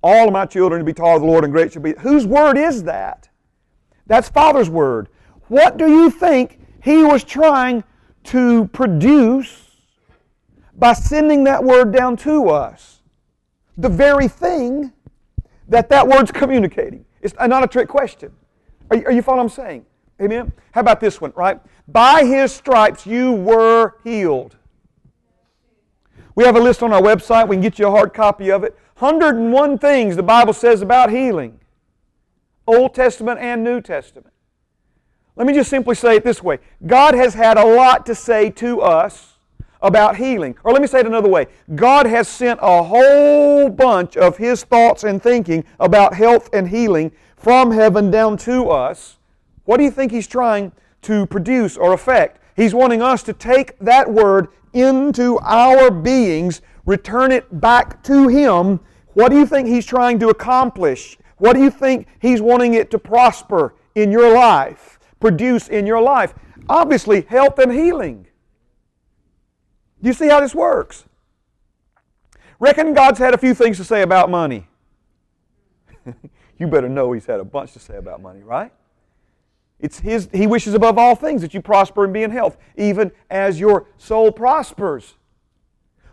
All of my children to be taught of the Lord and great shall be? Whose word is that? That's Father's word. What do you think he was trying to produce by sending that word down to us? the very thing that that word's communicating. It's not a trick question. Are you, are you following what I'm saying? Amen? How about this one, right? By his stripes you were healed. We have a list on our website. We can get you a hard copy of it. 101 things the Bible says about healing Old Testament and New Testament. Let me just simply say it this way God has had a lot to say to us about healing. Or let me say it another way God has sent a whole bunch of His thoughts and thinking about health and healing from heaven down to us. What do you think He's trying to produce or affect? He's wanting us to take that word into our beings, return it back to Him. What do you think He's trying to accomplish? What do you think He's wanting it to prosper in your life, produce in your life? Obviously, health and healing. Do you see how this works? Reckon God's had a few things to say about money. you better know He's had a bunch to say about money, right? It's his, he wishes above all things that you prosper and be in health, even as your soul prospers.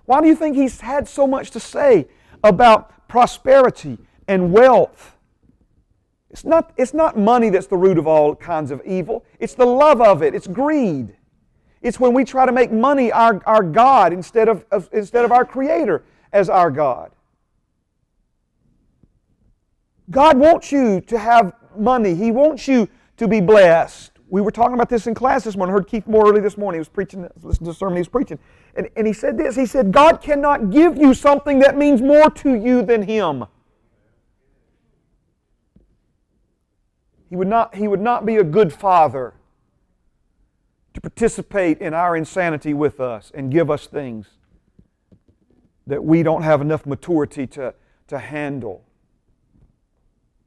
Why do you think he's had so much to say about prosperity and wealth? It's not, it's not money that's the root of all kinds of evil. It's the love of it. It's greed. It's when we try to make money our, our God instead of, of, instead of our Creator as our God. God wants you to have money. He wants you to be blessed. We were talking about this in class this morning. I heard Keith Moore early this morning. He was preaching, listening to the sermon he was preaching. And, and he said this He said, God cannot give you something that means more to you than Him. He would not, he would not be a good father to participate in our insanity with us and give us things that we don't have enough maturity to, to handle,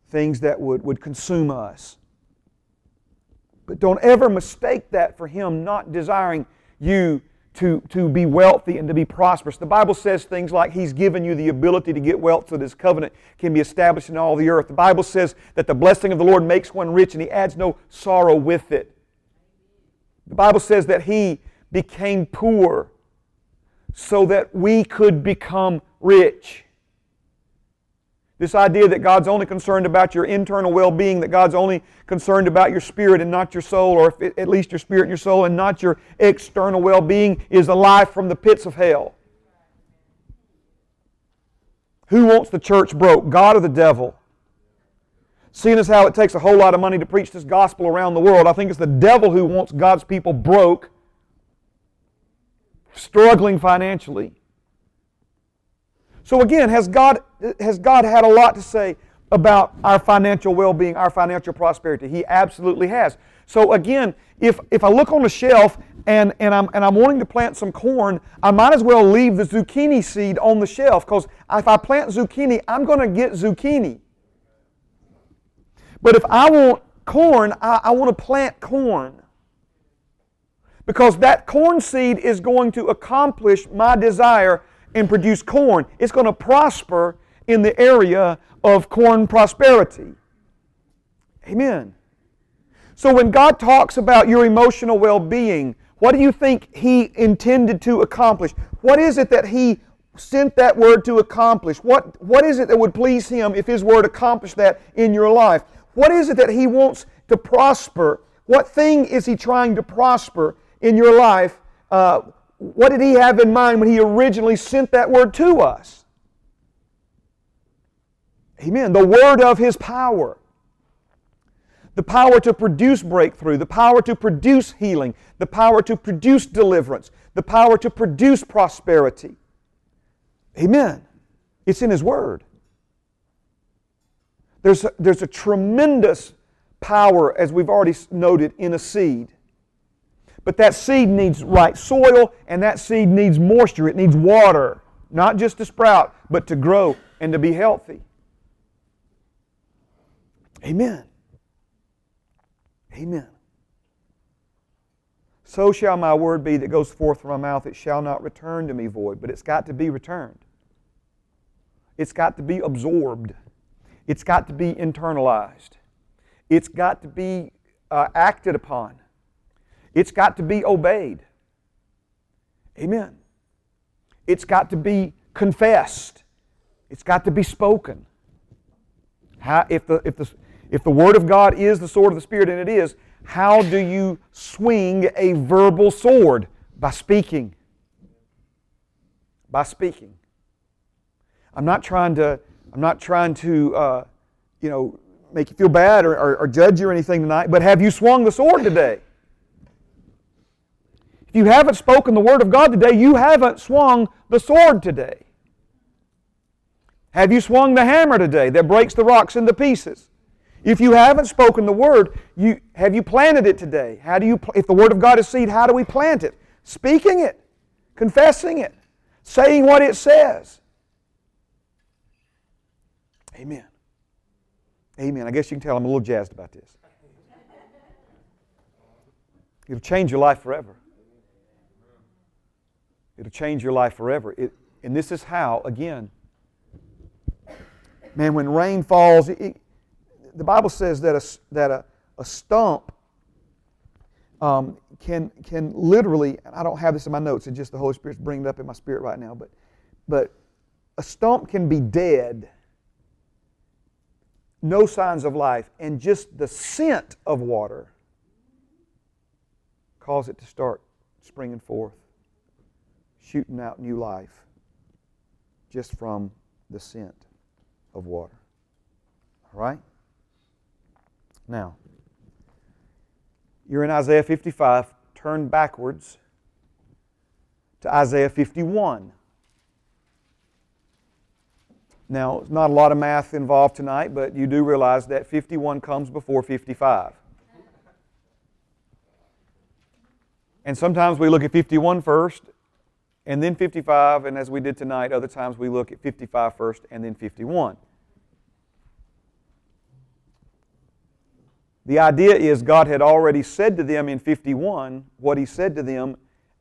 things that would, would consume us. But don't ever mistake that for Him not desiring you to, to be wealthy and to be prosperous. The Bible says things like He's given you the ability to get wealth so that His covenant can be established in all the earth. The Bible says that the blessing of the Lord makes one rich and He adds no sorrow with it. The Bible says that He became poor so that we could become rich. This idea that God's only concerned about your internal well being, that God's only concerned about your spirit and not your soul, or at least your spirit and your soul and not your external well being, is a lie from the pits of hell. Who wants the church broke, God or the devil? Seeing as how it takes a whole lot of money to preach this gospel around the world, I think it's the devil who wants God's people broke, struggling financially. So again, has God, has God had a lot to say about our financial well-being, our financial prosperity? He absolutely has. So again, if, if I look on the shelf and, and, I'm, and I'm wanting to plant some corn, I might as well leave the zucchini seed on the shelf because if I plant zucchini, I'm going to get zucchini. But if I want corn, I, I want to plant corn. Because that corn seed is going to accomplish my desire and produce corn. It's going to prosper in the area of corn prosperity. Amen. So when God talks about your emotional well being, what do you think He intended to accomplish? What is it that He sent that word to accomplish? What, what is it that would please Him if His word accomplished that in your life? What is it that He wants to prosper? What thing is He trying to prosper in your life uh, what did he have in mind when he originally sent that word to us? Amen. The word of his power. The power to produce breakthrough, the power to produce healing, the power to produce deliverance, the power to produce prosperity. Amen. It's in his word. There's a, there's a tremendous power, as we've already noted, in a seed. But that seed needs right soil and that seed needs moisture. It needs water, not just to sprout, but to grow and to be healthy. Amen. Amen. So shall my word be that goes forth from my mouth. It shall not return to me void, but it's got to be returned. It's got to be absorbed. It's got to be internalized. It's got to be uh, acted upon. It's got to be obeyed. Amen. It's got to be confessed. It's got to be spoken. How, if, the, if, the, if the Word of God is the sword of the Spirit, and it is, how do you swing a verbal sword? By speaking. By speaking. I'm not trying to, I'm not trying to, uh, you know, make you feel bad or, or, or judge you or anything tonight, but have you swung the sword today? If you haven't spoken the Word of God today, you haven't swung the sword today. Have you swung the hammer today that breaks the rocks into pieces? If you haven't spoken the Word, you, have you planted it today? How do you, if the Word of God is seed, how do we plant it? Speaking it, confessing it, saying what it says. Amen. Amen. I guess you can tell I'm a little jazzed about this. It'll change your life forever. It'll change your life forever. It, and this is how, again, man, when rain falls, it, the Bible says that a, that a, a stump um, can, can literally, I don't have this in my notes, it's just the Holy Spirit's bringing it up in my spirit right now, but, but a stump can be dead, no signs of life, and just the scent of water cause it to start springing forth, shooting out new life just from the scent of water. All right? Now, you're in Isaiah 55. Turn backwards to Isaiah 51. Now, it's not a lot of math involved tonight, but you do realize that 51 comes before 55. And sometimes we look at 51 first and then 55, and as we did tonight, other times we look at 55 first and then 51. The idea is God had already said to them in 51 what He said to them,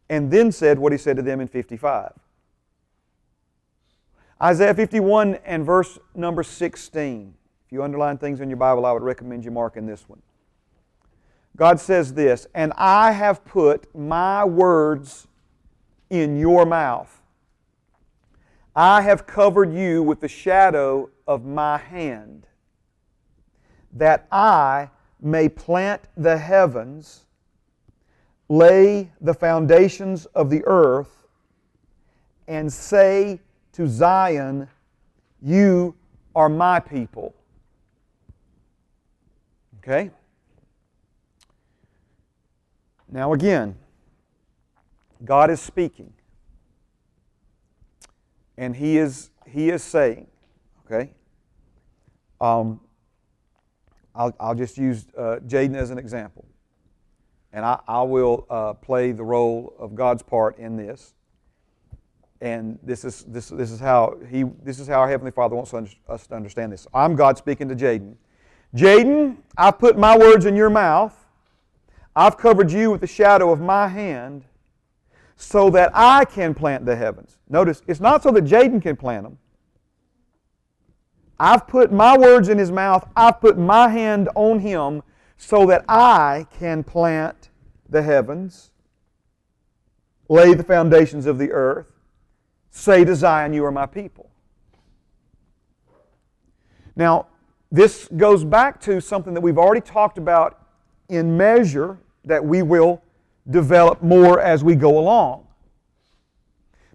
and then said what He said to them in 55. Isaiah 51 and verse number 16. If you underline things in your Bible, I would recommend you marking this one. God says this, and I have put my words in your mouth. I have covered you with the shadow of my hand, that I may plant the heavens, lay the foundations of the earth, and say to Zion, You are my people. Okay? Now, again, God is speaking. And He is, he is saying, okay? Um, I'll, I'll just use uh, Jaden as an example. And I, I will uh, play the role of God's part in this. And this is, this, this, is how he, this is how our Heavenly Father wants us to understand this. I'm God speaking to Jaden. Jaden, I've put my words in your mouth. I've covered you with the shadow of my hand so that I can plant the heavens. Notice, it's not so that Jaden can plant them. I've put my words in his mouth, I've put my hand on him so that I can plant the heavens, lay the foundations of the earth, say to Zion, You are my people. Now, this goes back to something that we've already talked about in measure that we will develop more as we go along.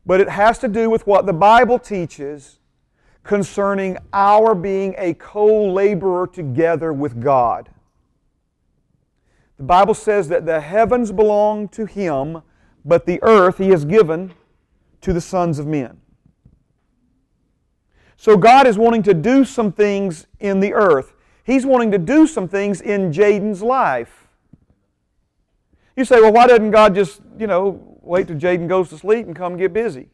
But it has to do with what the Bible teaches concerning our being a co laborer together with God. The Bible says that the heavens belong to Him, but the earth He has given to the sons of men. So God is wanting to do some things in the earth. He's wanting to do some things in Jaden's life. You say, well, why doesn't God just, you know, wait till Jaden goes to sleep and come get busy?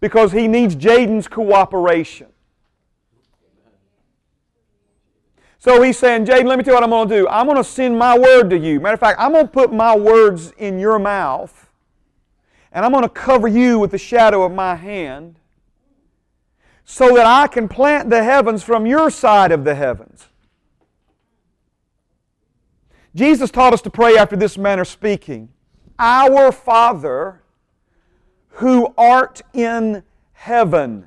Because he needs Jaden's cooperation. So he's saying, Jaden, let me tell you what I'm going to do. I'm going to send my word to you. Matter of fact, I'm going to put my words in your mouth, and I'm going to cover you with the shadow of my hand so that I can plant the heavens from your side of the heavens. Jesus taught us to pray after this manner, speaking Our Father who art in heaven.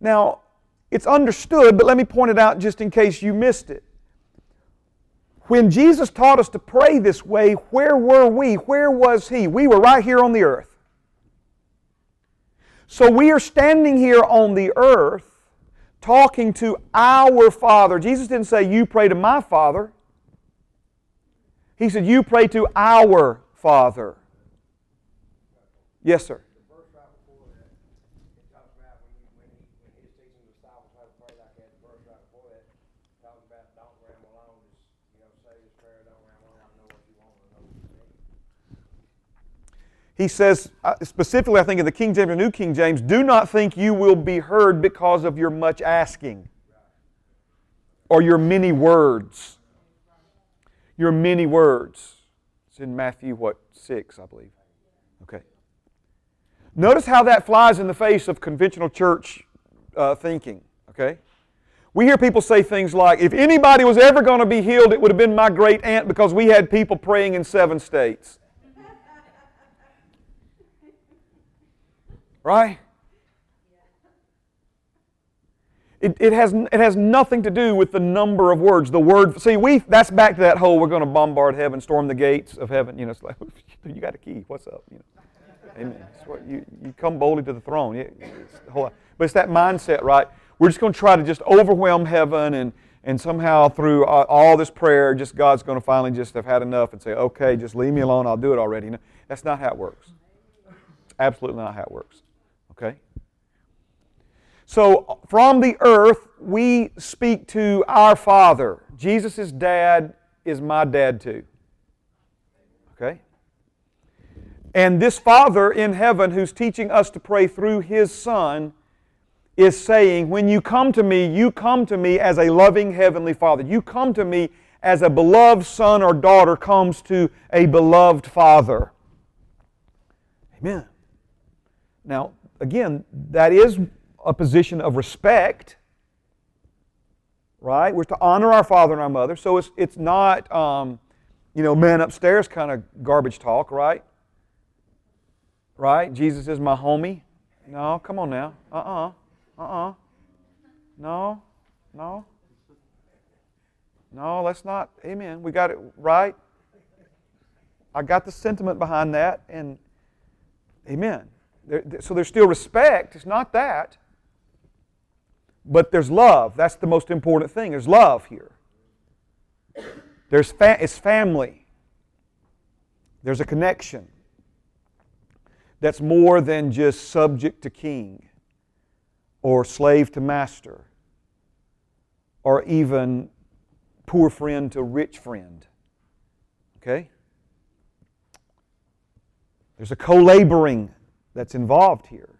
Now, it's understood, but let me point it out just in case you missed it. When Jesus taught us to pray this way, where were we? Where was He? We were right here on the earth. So we are standing here on the earth talking to our Father. Jesus didn't say, You pray to my Father. He said, You pray to our Father. Yes, sir. He says, uh, specifically, I think in the King James or New King James, do not think you will be heard because of your much asking or your many words. Your many words. It's in Matthew, what, 6, I believe. Okay. Notice how that flies in the face of conventional church uh, thinking. Okay. We hear people say things like, if anybody was ever going to be healed, it would have been my great aunt because we had people praying in seven states. Right? It, it, has, it has nothing to do with the number of words. The word, see, we that's back to that whole we're going to bombard heaven, storm the gates of heaven. You know, it's like, you got a key. What's up? You know, Amen. What, you, you come boldly to the throne. It's the but it's that mindset, right? We're just going to try to just overwhelm heaven and, and somehow through all this prayer, just God's going to finally just have had enough and say, okay, just leave me alone. I'll do it already. That's not how it works. Absolutely not how it works. Okay? So from the earth, we speak to our Father. Jesus' dad is my dad too. Okay? And this Father in heaven who's teaching us to pray through His Son is saying, When you come to me, you come to me as a loving Heavenly Father. You come to me as a beloved son or daughter comes to a beloved father. Amen. Now, again, that is a position of respect, right? We're to honor our father and our mother. So it's, it's not, um, you know, man upstairs kind of garbage talk, right? Right? Jesus is my homie. No, come on now. Uh uh-uh. uh. Uh-uh. No. No. No, let's not. Amen. We got it right. I got the sentiment behind that, and amen. So there's still respect. It's not that. But there's love. That's the most important thing. There's love here. There's fa- it's family. There's a connection that's more than just subject to king or slave to master or even poor friend to rich friend. Okay? There's a co laboring that's involved here.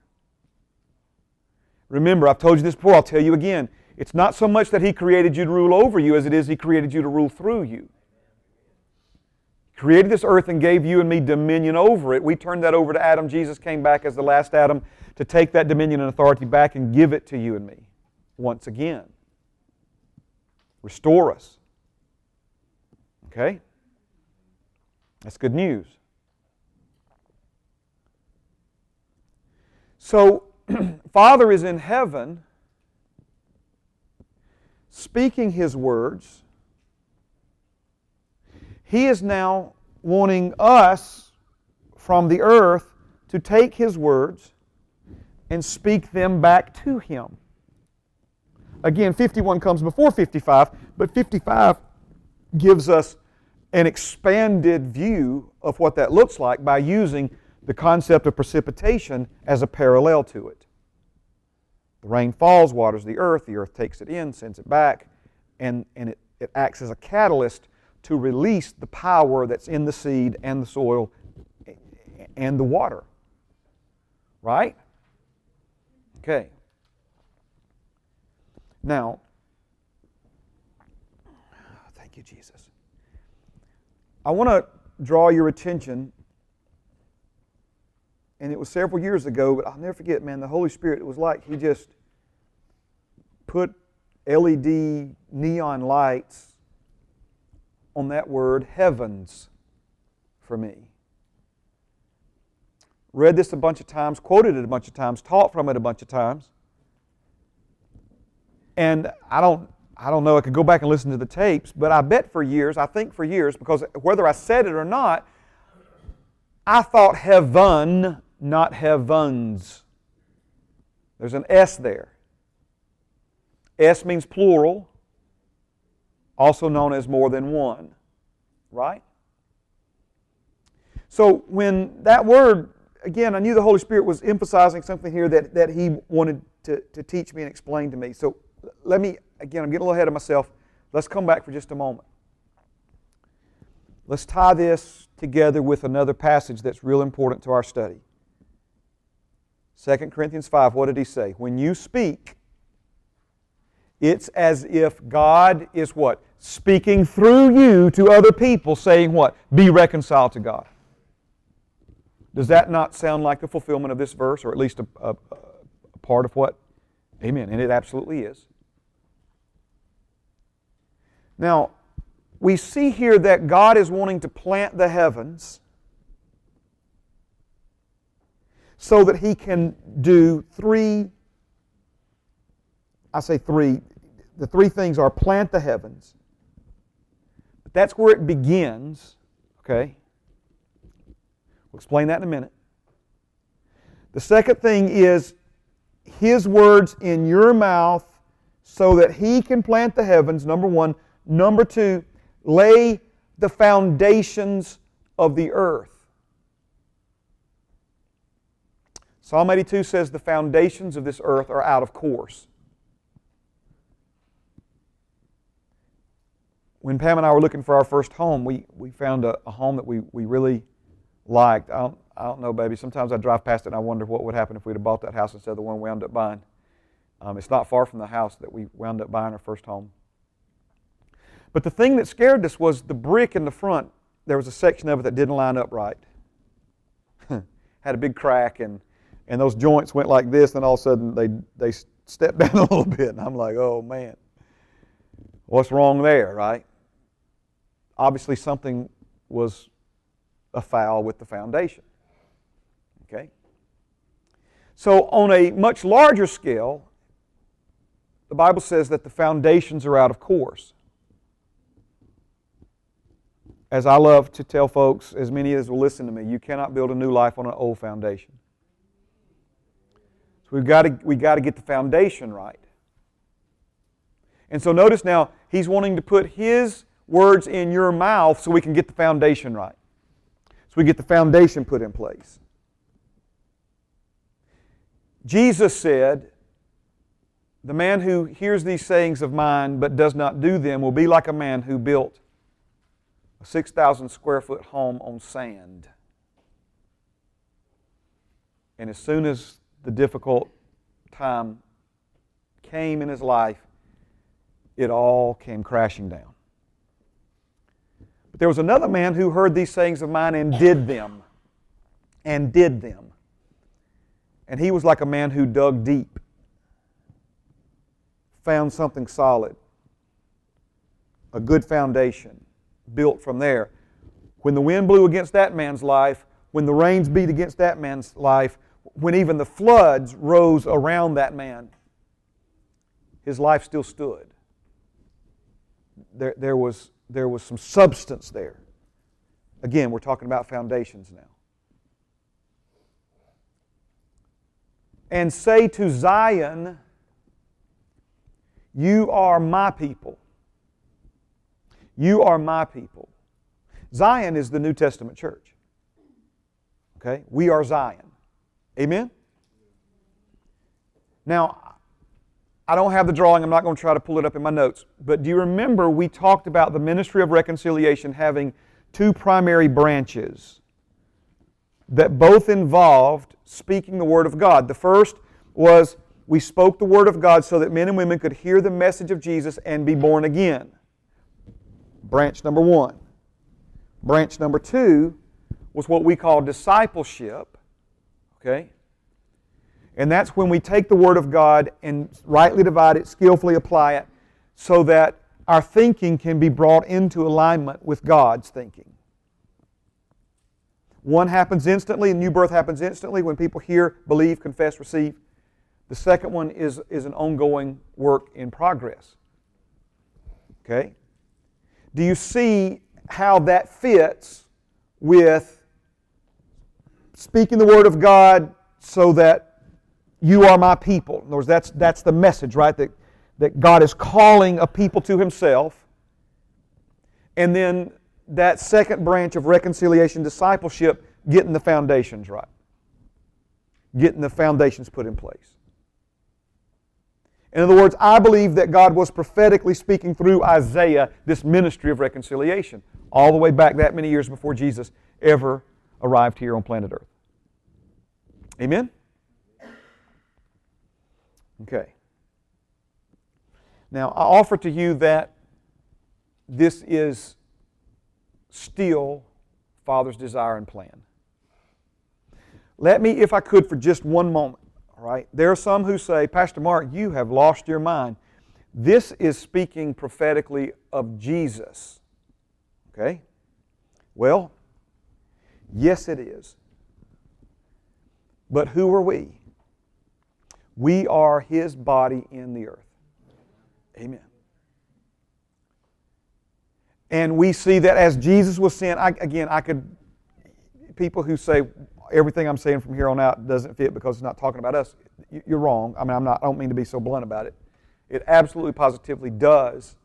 Remember, I've told you this before, I'll tell you again. It's not so much that He created you to rule over you as it is He created you to rule through you. He created this earth and gave you and me dominion over it. We turned that over to Adam. Jesus came back as the last Adam to take that dominion and authority back and give it to you and me once again. Restore us. Okay? That's good news. So, Father is in heaven speaking His words. He is now wanting us from the earth to take His words and speak them back to Him. Again, 51 comes before 55, but 55 gives us an expanded view of what that looks like by using the concept of precipitation as a parallel to it. The rain falls, waters the earth, the earth takes it in, sends it back, and, and it, it acts as a catalyst to release the power that's in the seed and the soil and the water. Right? Okay. Now, thank you, Jesus. I want to draw your attention and it was several years ago, but I'll never forget, man, the Holy Spirit, it was like He just put LED neon lights on that word, heavens, for me. Read this a bunch of times, quoted it a bunch of times, taught from it a bunch of times. And I don't, I don't know, I could go back and listen to the tapes, but I bet for years, I think for years, because whether I said it or not, I thought heaven not heavens. There's an S there. S means plural, also known as more than one. Right? So when that word, again, I knew the Holy Spirit was emphasizing something here that, that He wanted to, to teach me and explain to me. So let me, again, I'm getting a little ahead of myself. Let's come back for just a moment. Let's tie this together with another passage that's real important to our study. 2 Corinthians 5, what did he say? When you speak, it's as if God is what? Speaking through you to other people, saying what? Be reconciled to God. Does that not sound like the fulfillment of this verse, or at least a, a, a part of what? Amen. And it absolutely is. Now, we see here that God is wanting to plant the heavens so that He can do three, I say three, the three things are plant the heavens. But that's where it begins, okay? We'll explain that in a minute. The second thing is His words in your mouth so that He can plant the heavens, number one. Number two, lay the foundations of the earth. Psalm 82 says the foundations of this earth are out of course. When Pam and I were looking for our first home, we, we found a, a home that we, we really liked. I don't, I don't know, baby. Sometimes I drive past it and I wonder what would happen if we'd have bought that house instead of the one we wound up buying. Um, it's not far from the house that we wound up buying our first home. But the thing that scared us was the brick in the front. There was a section of it that didn't line up right. Had a big crack, and, and those joints went like this, and all of a sudden they, they stepped down a little bit. And I'm like, oh man, what's wrong there, right? Obviously, something was afoul with the foundation. Okay? So, on a much larger scale, the Bible says that the foundations are out of course as I love to tell folks, as many as will listen to me, you cannot build a new life on an old foundation. So we've got to, we've got to get the foundation right. And so notice now, he's wanting to put his words in your mouth so we can get the foundation right. So we get the foundation put in place. Jesus said, The man who hears these sayings of mine but does not do them will be like a man who built a 6,000 square foot home on sand. And as soon as the difficult time came in his life, it all came crashing down. But there was another man who heard these sayings of mine and did them. And did them. And he was like a man who dug deep, found something solid, a good foundation built from there. When the wind blew against that man's life, when the rains beat against that man's life, when even the floods rose around that man, his life still stood. There, there, was, there was some substance there. Again, we're talking about foundations now. And say to Zion, You are my people. You are my people. Zion is the New Testament church. Okay? We are Zion. Amen? Now, I don't have the drawing. I'm not going to try to pull it up in my notes. But do you remember we talked about the ministry of reconciliation having two primary branches that both involved speaking the Word of God? The first was we spoke the Word of God so that men and women could hear the message of Jesus and be born again. Branch number one. Branch number two was what we call discipleship. Okay? And that's when we take the Word of God and rightly divide it, skillfully apply it, so that our thinking can be brought into alignment with God's thinking. One happens instantly, and new birth happens instantly when people hear, believe, confess, receive. The second one is, is an ongoing work in progress. Okay? do you see how that fits with speaking the Word of God so that you are my people? In other words, that's, that's the message, right? That, that God is calling a people to Himself. And then that second branch of reconciliation discipleship, getting the foundations right, getting the foundations put in place. In other words, I believe that God was prophetically speaking through Isaiah this ministry of reconciliation, all the way back that many years before Jesus ever arrived here on planet Earth. Amen? Okay. Now, I offer to you that this is still Father's desire and plan. Let me, if I could, for just one moment, all right? There are some who say, Pastor Mark, you have lost your mind. This is speaking prophetically of Jesus. Okay? Well, yes, it is. But who are we? We are His body in the earth. Amen. And we see that as Jesus was sent, I, again, I could, people who say everything I'm saying from here on out doesn't fit because it's not talking about us, you're wrong. I mean, I'm not, I don't mean to be so blunt about it. It absolutely positively does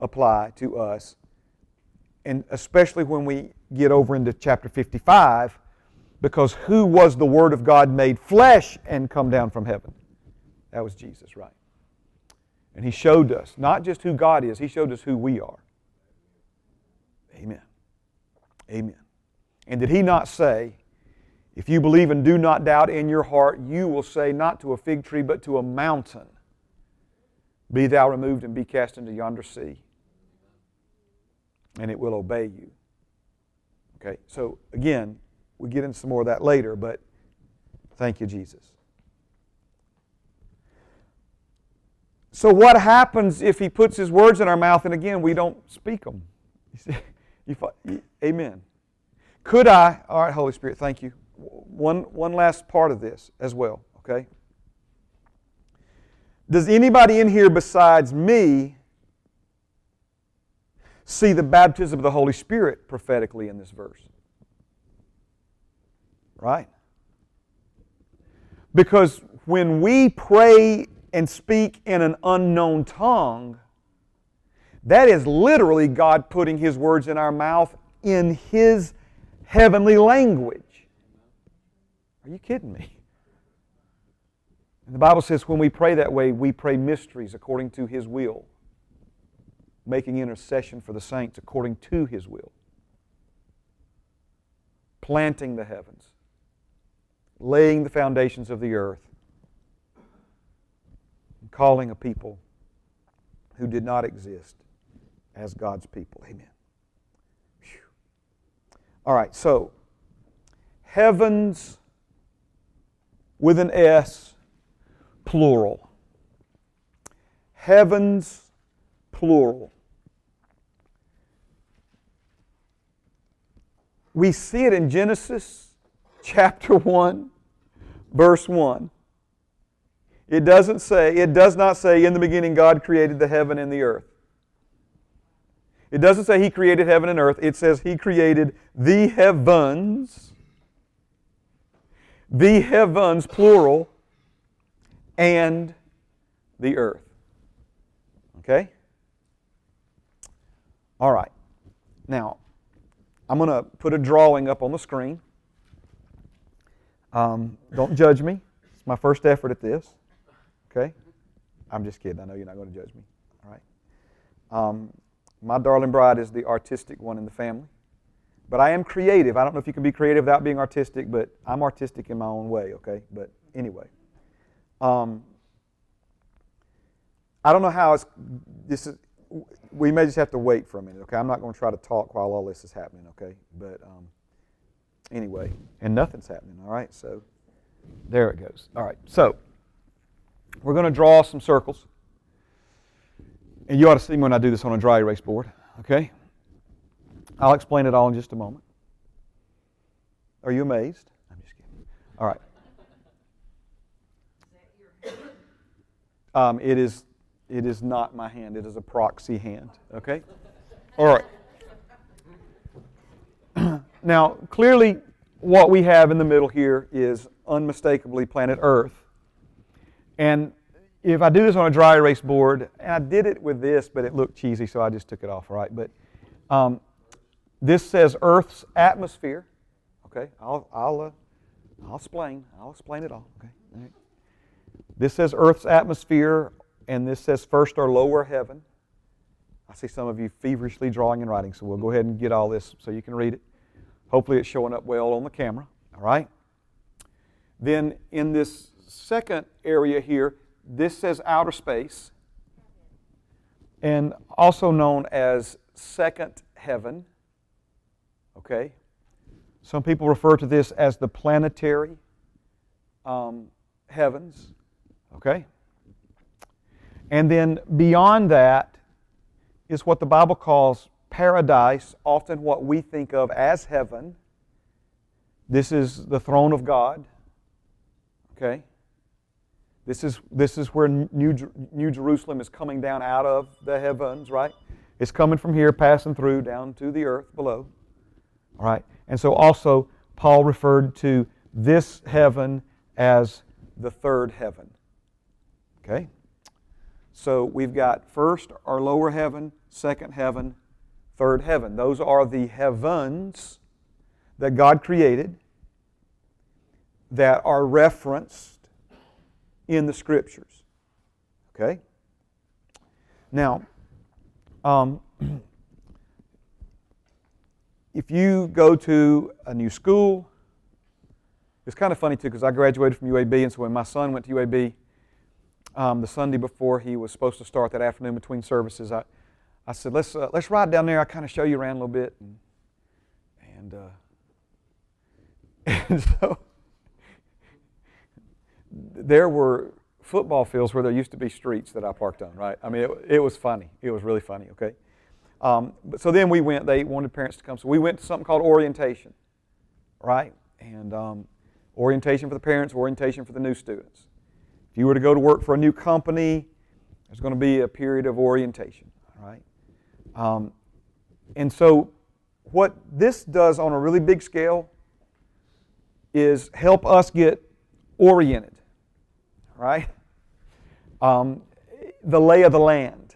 apply to us. And especially when we get over into chapter 55, because who was the Word of God made flesh and come down from heaven? That was Jesus, right? And He showed us not just who God is, He showed us who we are. Amen. Amen. And did he not say, If you believe and do not doubt in your heart, you will say not to a fig tree, but to a mountain, Be thou removed and be cast into yonder sea, and it will obey you. Okay, so again, we get into some more of that later, but thank you, Jesus. So, what happens if he puts his words in our mouth and again we don't speak them? You see? You, amen. Could I, all right, Holy Spirit, thank you. One, one last part of this as well, okay? Does anybody in here besides me see the baptism of the Holy Spirit prophetically in this verse? Right? Because when we pray and speak in an unknown tongue, that is literally God putting His words in our mouth in His heavenly language. Are you kidding me? And the Bible says when we pray that way, we pray mysteries according to His will, making intercession for the saints according to His will, planting the heavens, laying the foundations of the earth, calling a people who did not exist as God's people. Amen. Whew. All right, so heavens with an S, plural. Heavens, plural. We see it in Genesis chapter 1, verse 1. It doesn't say, it does not say, in the beginning God created the heaven and the earth. It doesn't say He created heaven and earth, it says He created the heavens, the heavens, plural, and the earth. Okay? All right. Now, I'm going to put a drawing up on the screen. Um, don't judge me. It's my first effort at this. Okay? I'm just kidding. I know you're not going to judge me. All right. Um, my darling bride is the artistic one in the family. But I am creative. I don't know if you can be creative without being artistic, but I'm artistic in my own way, okay? But anyway. Um, I don't know how it's, this is, we may just have to wait for a minute, okay? I'm not going to try to talk while all this is happening, okay? But um, anyway, and nothing's happening, all right? So there it goes. All right, so we're going to draw some circles. And you ought to see me when I do this on a dry erase board, okay? I'll explain it all in just a moment. Are you amazed? I'm just kidding. All right. Um, it is it is not my hand. It is a proxy hand. Okay. All right. Now, clearly, what we have in the middle here is unmistakably planet Earth, and if I do this on a dry erase board, and I did it with this, but it looked cheesy, so I just took it off, right? But um, this says Earth's atmosphere. Okay, I'll, I'll, uh, I'll explain. I'll explain it all. Okay. all right. This says Earth's atmosphere, and this says first or lower heaven. I see some of you feverishly drawing and writing, so we'll go ahead and get all this so you can read it. Hopefully, it's showing up well on the camera. All right. Then in this second area here, this says outer space, and also known as second heaven. Okay? Some people refer to this as the planetary um, heavens. Okay? And then beyond that is what the Bible calls paradise, often what we think of as heaven. This is the throne of God. Okay? This is, this is where New, New Jerusalem is coming down out of the heavens, right? It's coming from here, passing through down to the earth below. All right? And so also, Paul referred to this heaven as the third heaven. Okay? So we've got first our lower heaven, second heaven, third heaven. Those are the heavens that God created that are referenced in the Scriptures. Okay? Now, um, if you go to a new school, it's kind of funny too because I graduated from UAB, and so when my son went to UAB, um, the Sunday before he was supposed to start that afternoon between services, I, I said, let's, uh, let's ride down there. I'll kind of show you around a little bit. And, and, uh, and so there were football fields where there used to be streets that I parked on, right? I mean, it, it was funny. It was really funny, okay? Um, but, so then we went, they wanted parents to come. So we went to something called orientation, right? And um, orientation for the parents, orientation for the new students. If you were to go to work for a new company, there's going to be a period of orientation, right? Um, and so, what this does on a really big scale is help us get oriented, right? Um, the lay of the land.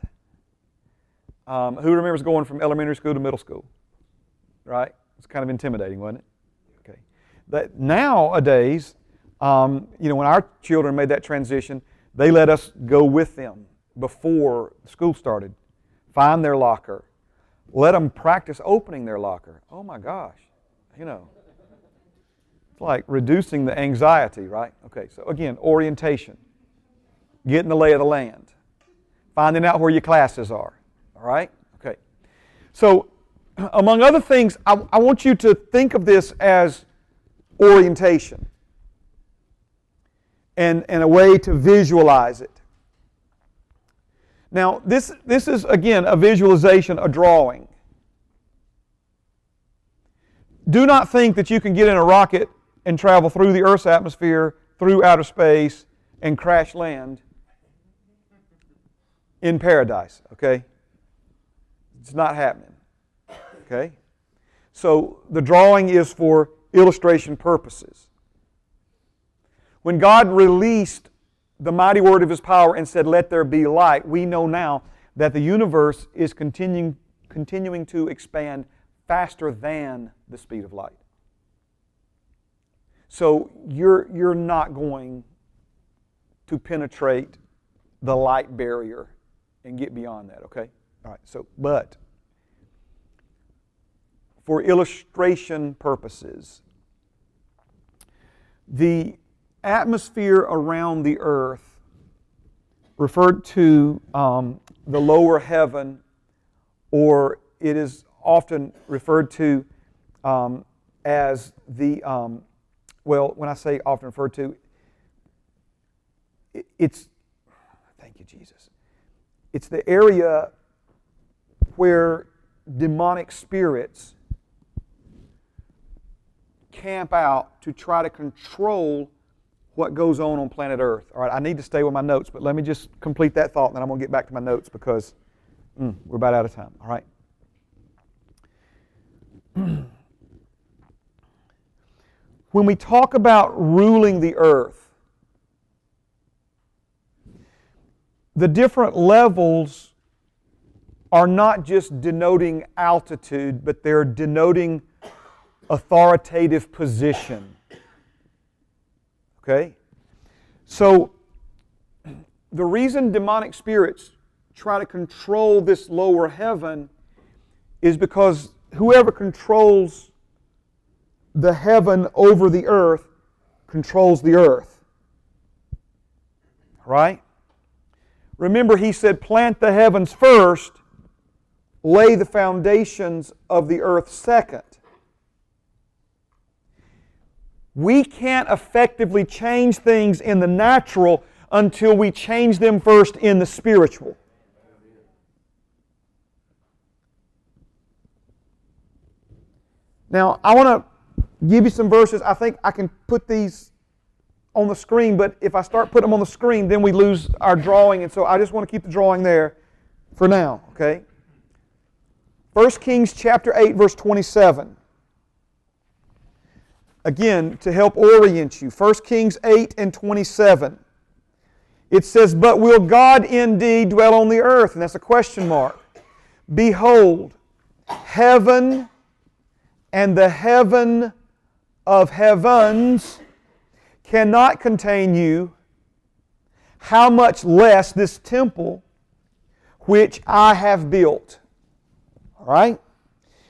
Um, who remembers going from elementary school to middle school? Right? It's kind of intimidating, wasn't it? Okay. But nowadays, um, you know, when our children made that transition, they let us go with them before school started, find their locker, let them practice opening their locker. Oh my gosh, you know. It's like reducing the anxiety, right? Okay, so again, orientation, getting the lay of the land, finding out where your classes are, all right? Okay. So, among other things, I, I want you to think of this as orientation and, and a way to visualize it. Now, this, this is, again, a visualization, a drawing. Do not think that you can get in a rocket and travel through the Earth's atmosphere, through outer space, and crash land in paradise, okay? It's not happening, okay? So the drawing is for illustration purposes. When God released the mighty word of his power and said, Let there be light, we know now that the universe is continuing, continuing to expand faster than the speed of light. So you're, you're not going to penetrate the light barrier and get beyond that, okay? All right, so, but for illustration purposes, the atmosphere around the earth, referred to um, the lower heaven, or it is often referred to um, as the, um, well, when I say often referred to, it, it's, thank you, Jesus. It's the area where demonic spirits camp out to try to control what goes on on planet Earth. All right, I need to stay with my notes, but let me just complete that thought, and then I'm going to get back to my notes because mm, we're about out of time. All right. when we talk about ruling the earth, the different levels are not just denoting altitude, but they're denoting authoritative position. Okay? So, the reason demonic spirits try to control this lower heaven is because whoever controls the heaven over the earth controls the earth. Right? Remember, he said, plant the heavens first, lay the foundations of the earth second. We can't effectively change things in the natural until we change them first in the spiritual. Now, I want to give you some verses. I think I can put these on the screen, but if I start putting them on the screen, then we lose our drawing, and so I just want to keep the drawing there for now, okay? 1 Kings chapter 8, verse 27. Again, to help orient you, 1 Kings 8 and 27. It says, But will God indeed dwell on the earth? And that's a question mark. Behold, heaven and the heaven of heavens cannot contain you, how much less this temple which I have built. All right?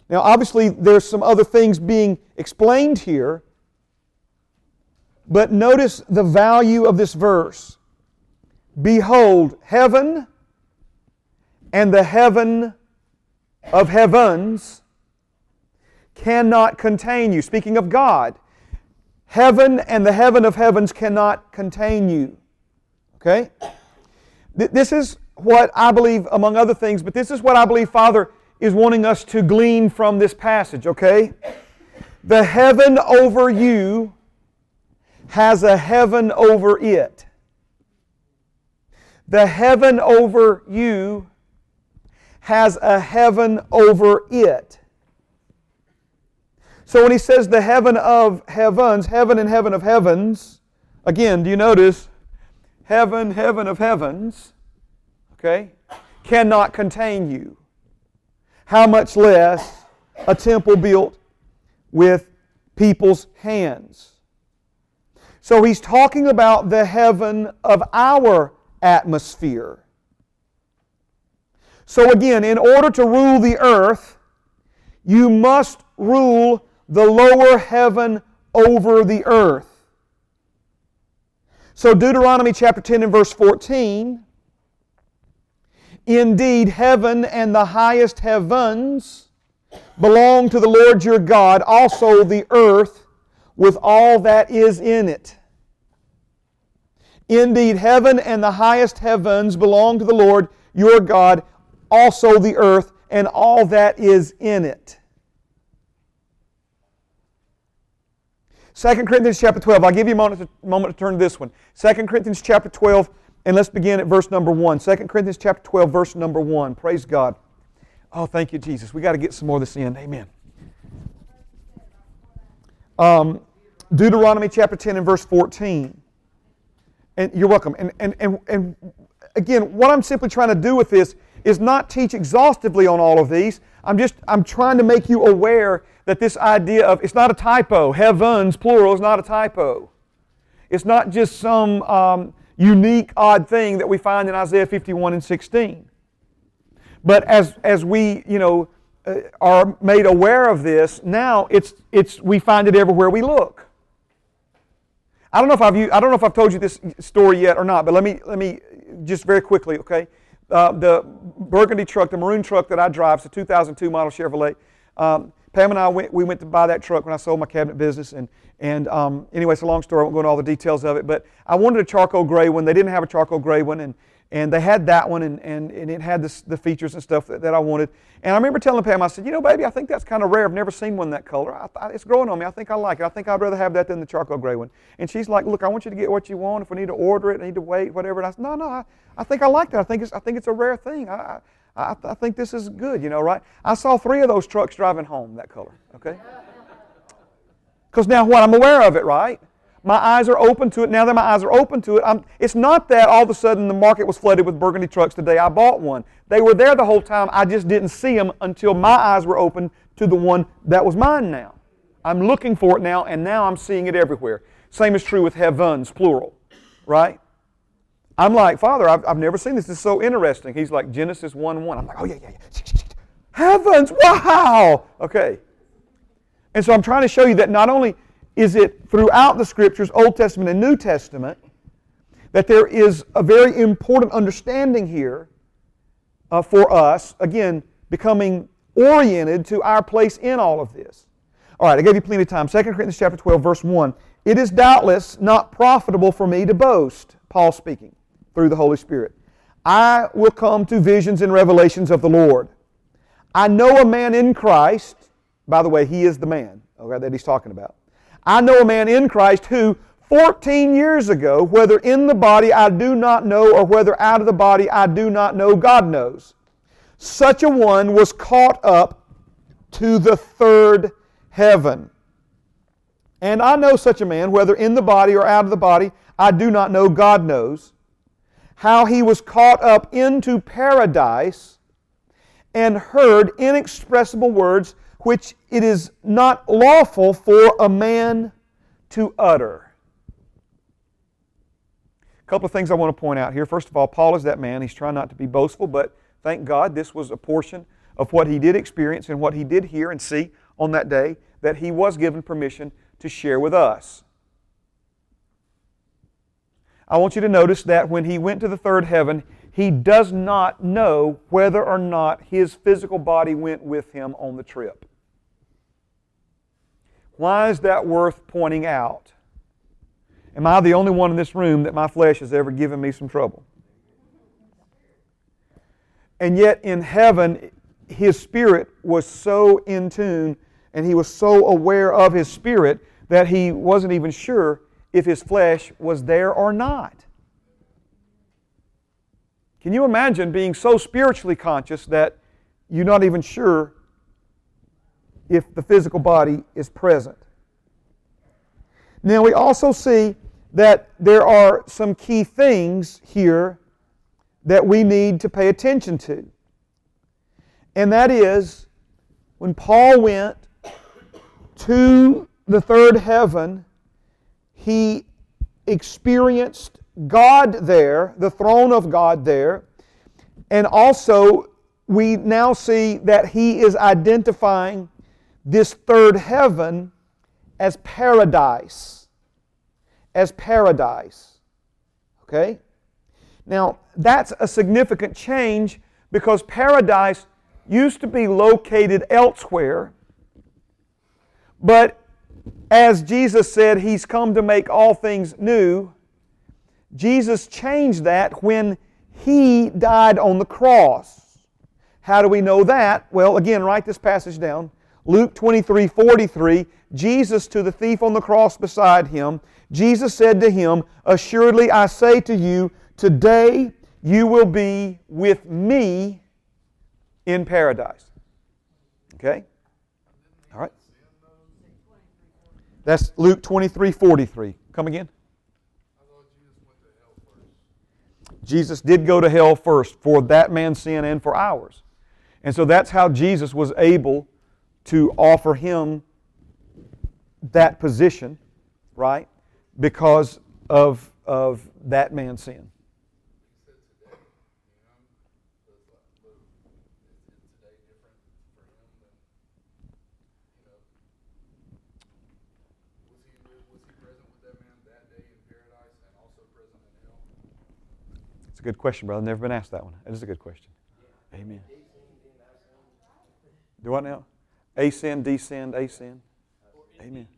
Now, obviously, there's some other things being explained here, but notice the value of this verse. Behold, heaven and the heaven of heavens cannot contain you. Speaking of God, heaven and the heaven of heavens cannot contain you. Okay? This is what I believe, among other things, but this is what I believe Father is wanting us to glean from this passage, okay? The heaven over you has a heaven over it. The heaven over you has a heaven over it. So when he says the heaven of heavens, heaven and heaven of heavens, again, do you notice? Heaven, heaven of heavens, okay, cannot contain you. How much less a temple built with people's hands. So he's talking about the heaven of our atmosphere. So again, in order to rule the earth, you must rule the lower heaven over the earth. So Deuteronomy chapter 10 and verse 14 Indeed, heaven and the highest heavens belong to the Lord your God, also the earth with all that is in it. Indeed, heaven and the highest heavens belong to the Lord your God, also the earth and all that is in it. 2 Corinthians chapter 12. I'll give you a moment to, moment to turn to this one. 2 Corinthians chapter 12, and let's begin at verse number 1. 2 Corinthians chapter 12, verse number 1. Praise God. Oh, thank you, Jesus. we got to get some more of this in. Amen. Um, Deuteronomy chapter 10 and verse 14 and you're welcome. And, and, and, and again, what I'm simply trying to do with this is not teach exhaustively on all of these. I'm just I'm trying to make you aware that this idea of it's not a typo. Heavens plural is not a typo. It's not just some um, unique odd thing that we find in Isaiah 51 and 16. But as as we you know uh, are made aware of this now, it's it's we find it everywhere we look. I don't know if I've I don't know if I've told you this story yet or not, but let me let me just very quickly, okay? Uh, the burgundy truck, the maroon truck that I drive, it's a 2002 model Chevrolet. Um, Pam and I went, we went to buy that truck when I sold my cabinet business, and and um, anyway, it's a long story. I won't go into all the details of it, but I wanted a charcoal gray one. They didn't have a charcoal gray one, and and they had that one, and, and, and it had this, the features and stuff that, that I wanted. And I remember telling Pam, I said, you know, baby, I think that's kind of rare. I've never seen one that color. I, I, it's growing on me. I think I like it. I think I'd rather have that than the charcoal gray one. And she's like, look, I want you to get what you want. If we need to order it, I need to wait, whatever. And I said, no, no, I, I think I like that. I think it's, I think it's a rare thing. I, I, I think this is good, you know, right? I saw three of those trucks driving home that color, okay? Because now what? I'm aware of it, right? My eyes are open to it. Now that my eyes are open to it, I'm, it's not that all of a sudden the market was flooded with burgundy trucks the day I bought one. They were there the whole time. I just didn't see them until my eyes were open to the one that was mine now. I'm looking for it now, and now I'm seeing it everywhere. Same is true with heavens, plural, right? I'm like, Father, I've, I've never seen this. This is so interesting. He's like, Genesis 1 1. I'm like, oh, yeah, yeah, yeah. Heavens, wow! Okay. And so I'm trying to show you that not only is it throughout the scriptures, Old Testament and New Testament, that there is a very important understanding here uh, for us, again, becoming oriented to our place in all of this. All right, I gave you plenty of time. 2 Corinthians chapter 12, verse 1. It is doubtless not profitable for me to boast, Paul speaking through the Holy Spirit. I will come to visions and revelations of the Lord. I know a man in Christ. By the way, he is the man okay, that he's talking about. I know a man in Christ who 14 years ago, whether in the body I do not know, or whether out of the body I do not know, God knows. Such a one was caught up to the third heaven. And I know such a man, whether in the body or out of the body, I do not know, God knows, how he was caught up into paradise and heard inexpressible words which it is not lawful for a man to utter. A couple of things I want to point out here. First of all, Paul is that man. He's trying not to be boastful, but thank God this was a portion of what he did experience and what he did hear and see on that day that he was given permission to share with us. I want you to notice that when he went to the third heaven, he does not know whether or not his physical body went with him on the trip. Why is that worth pointing out? Am I the only one in this room that my flesh has ever given me some trouble? And yet in heaven, his spirit was so in tune and he was so aware of his spirit that he wasn't even sure if his flesh was there or not. Can you imagine being so spiritually conscious that you're not even sure if the physical body is present? Now, we also see that there are some key things here that we need to pay attention to. And that is when Paul went to the third heaven, he experienced God there, the throne of God there, and also we now see that he is identifying this third heaven as paradise as paradise. Okay? Now, that's a significant change because paradise used to be located elsewhere. But as Jesus said, He's come to make all things new, Jesus changed that when He died on the cross. How do we know that? Well, again, write this passage down. Luke 23 43, Jesus to the thief on the cross beside him, Jesus said to him, Assuredly I say to you, today you will be with me in paradise. Okay? All right. That's Luke 23 43. Come again. Jesus did go to hell first for that man's sin and for ours. And so that's how Jesus was able to offer him that position, right? because of, of that man's sin. It's a good question, brother. I've Never been asked that one. It is a good question. Amen. Do what now? Ascend, descend, ascend. Amen.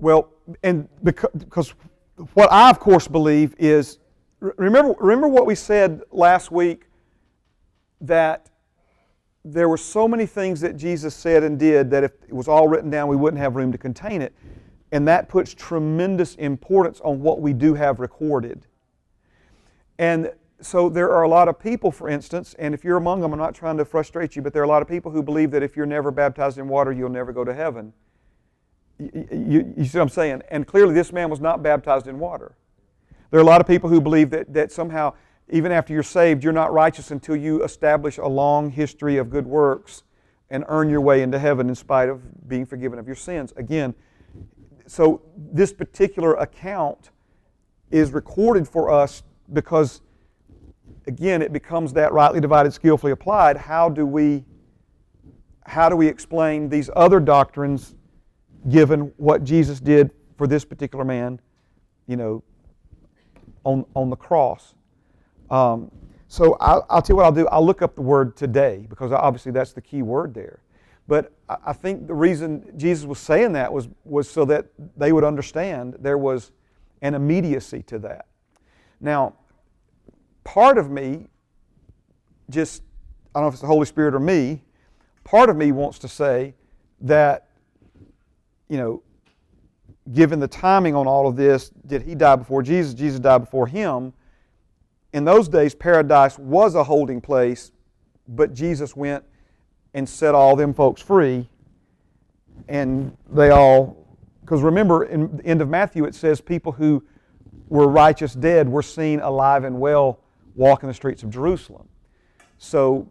Well, and because what I, of course, believe is remember, remember what we said last week that there were so many things that Jesus said and did that if it was all written down, we wouldn't have room to contain it. And that puts tremendous importance on what we do have recorded. And so there are a lot of people, for instance, and if you're among them, I'm not trying to frustrate you, but there are a lot of people who believe that if you're never baptized in water, you'll never go to heaven. You, you, see what I'm saying? And clearly, this man was not baptized in water. There are a lot of people who believe that, that somehow, even after you're saved, you're not righteous until you establish a long history of good works and earn your way into heaven in spite of being forgiven of your sins. Again, so this particular account is recorded for us because, again, it becomes that rightly divided, skillfully applied. How do we, how do we explain these other doctrines? given what Jesus did for this particular man, you know, on, on the cross. Um, so I'll, I'll, tell you what I'll do. I'll look up the word today because obviously that's the key word there. But I think the reason Jesus was saying that was, was so that they would understand there was an immediacy to that. Now, part of me just, I don't know if it's the Holy Spirit or me, part of me wants to say that, you know, given the timing on all of this, did he die before Jesus? Jesus died before him. In those days, paradise was a holding place, but Jesus went and set all them folks free, and they all, because remember, in the end of Matthew, it says people who were righteous dead were seen alive and well walking the streets of Jerusalem. So,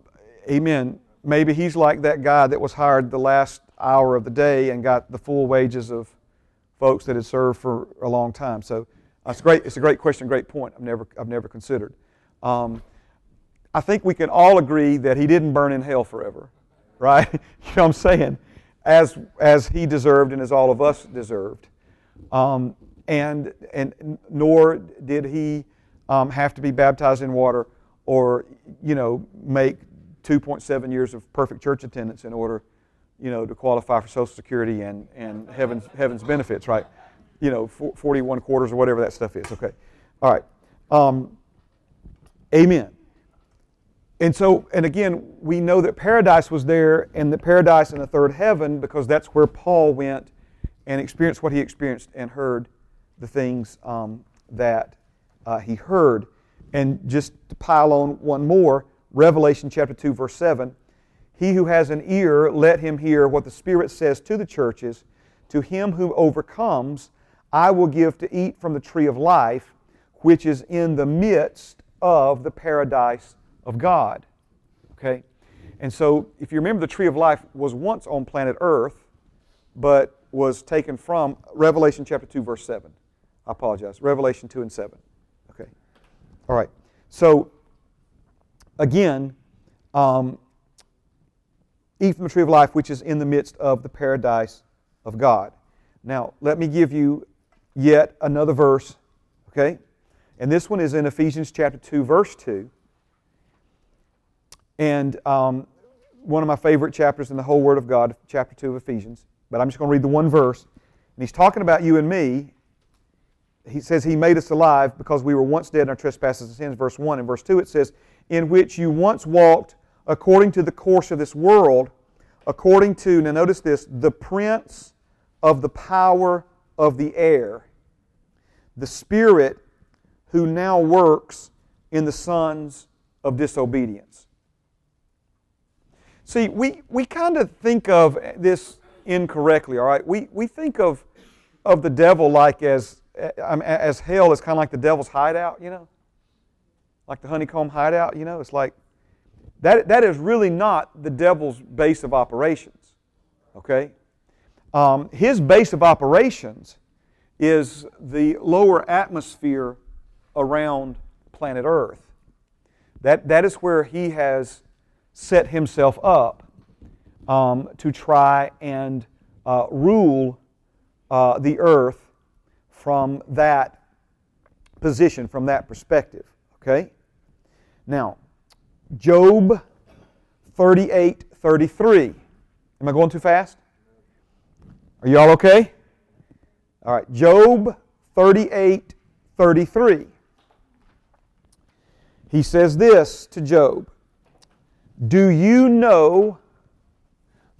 amen. Maybe he's like that guy that was hired the last hour of the day and got the full wages of folks that had served for a long time. So it's great. It's a great question, great point. I've never, I've never considered. Um, I think we can all agree that he didn't burn in hell forever, right? you know what I'm saying? As as he deserved and as all of us deserved. Um, and and nor did he um, have to be baptized in water or you know make 2.7 years of perfect church attendance in order you know to qualify for social security and, and heaven's heaven's benefits right you know 41 quarters or whatever that stuff is okay all right um, amen and so and again we know that paradise was there and the paradise in the third heaven because that's where paul went and experienced what he experienced and heard the things um, that uh, he heard and just to pile on one more, Revelation chapter 2, verse 7 He who has an ear, let him hear what the Spirit says to the churches. To him who overcomes, I will give to eat from the tree of life, which is in the midst of the paradise of God. Okay? And so, if you remember, the tree of life was once on planet Earth, but was taken from Revelation chapter 2, verse 7. I apologize. Revelation 2 and 7. Okay. All right. So, again, um, eat from the tree of life, which is in the midst of the paradise of God. Now, let me give you yet another verse, okay? And this one is in Ephesians chapter 2, verse 2. And um, one of my favorite chapters in the whole Word of God, chapter 2 of Ephesians. But I'm just going to read the one verse. And he's talking about you and me, he says he made us alive because we were once dead in our trespasses and sins, verse 1. And verse 2 it says, In which you once walked according to the course of this world, according to, now notice this, the prince of the power of the air, the spirit who now works in the sons of disobedience. See, we, we kind of think of this incorrectly, all right? We, we think of, of the devil like as eh, as hell is kind of like the devil's hideout, you know? Like the honeycomb hideout, you know? It's like, that, that is really not the devil's base of operations, okay? Um, his base of operations is the lower atmosphere around planet Earth. That, that is where he has set himself up um, to try and uh, rule uh, the earth from that position, from that perspective. Okay? Now, Job 38 33. Am I going too fast? Are you all okay? All right, Job 38 33. He says this to Job Do you know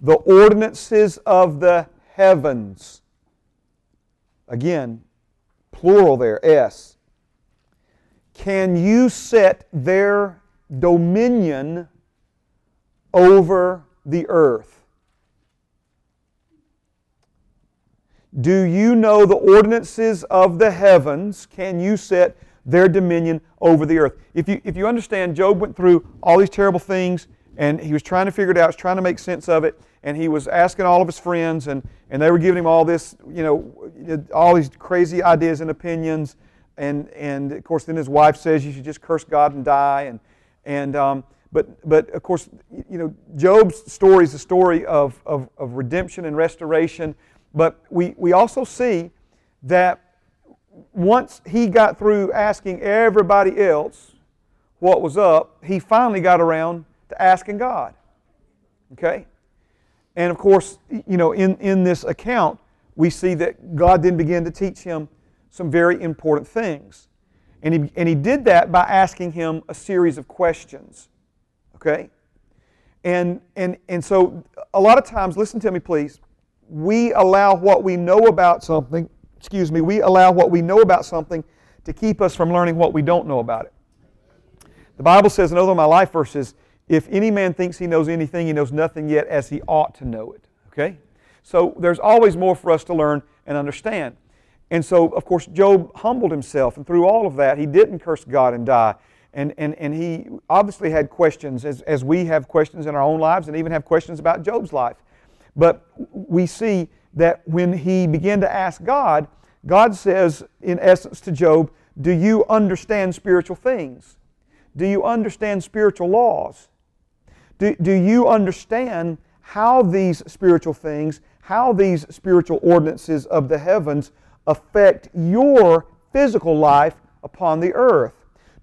the ordinances of the heavens? Again, plural there, S. Can you set their dominion over the earth? Do you know the ordinances of the heavens? Can you set their dominion over the earth? If you, if you understand, Job went through all these terrible things and he was trying to figure it out, he was trying to make sense of it, and he was asking all of his friends, and, and they were giving him all this, you know, all these crazy ideas and opinions. And, and of course, then his wife says you should just curse God and die. And, and, um, but, but of course, you know, Job's story is a story of, of, of redemption and restoration. But we, we also see that once he got through asking everybody else what was up, he finally got around to asking God. Okay? And of course, you know, in, in this account, we see that God then began to teach him some very important things. And he, and he did that by asking him a series of questions. Okay? And, and, and so, a lot of times, listen to me please, we allow what we know about something, excuse me, we allow what we know about something to keep us from learning what we don't know about it. The Bible says, another of my life verses, if any man thinks he knows anything, he knows nothing yet as he ought to know it. Okay? So there's always more for us to learn and understand. And so, of course, Job humbled himself, and through all of that, he didn't curse God and die. And, and, and he obviously had questions, as, as we have questions in our own lives, and even have questions about Job's life. But we see that when he began to ask God, God says, in essence, to Job, Do you understand spiritual things? Do you understand spiritual laws? Do, do you understand how these spiritual things, how these spiritual ordinances of the heavens affect your physical life upon the earth?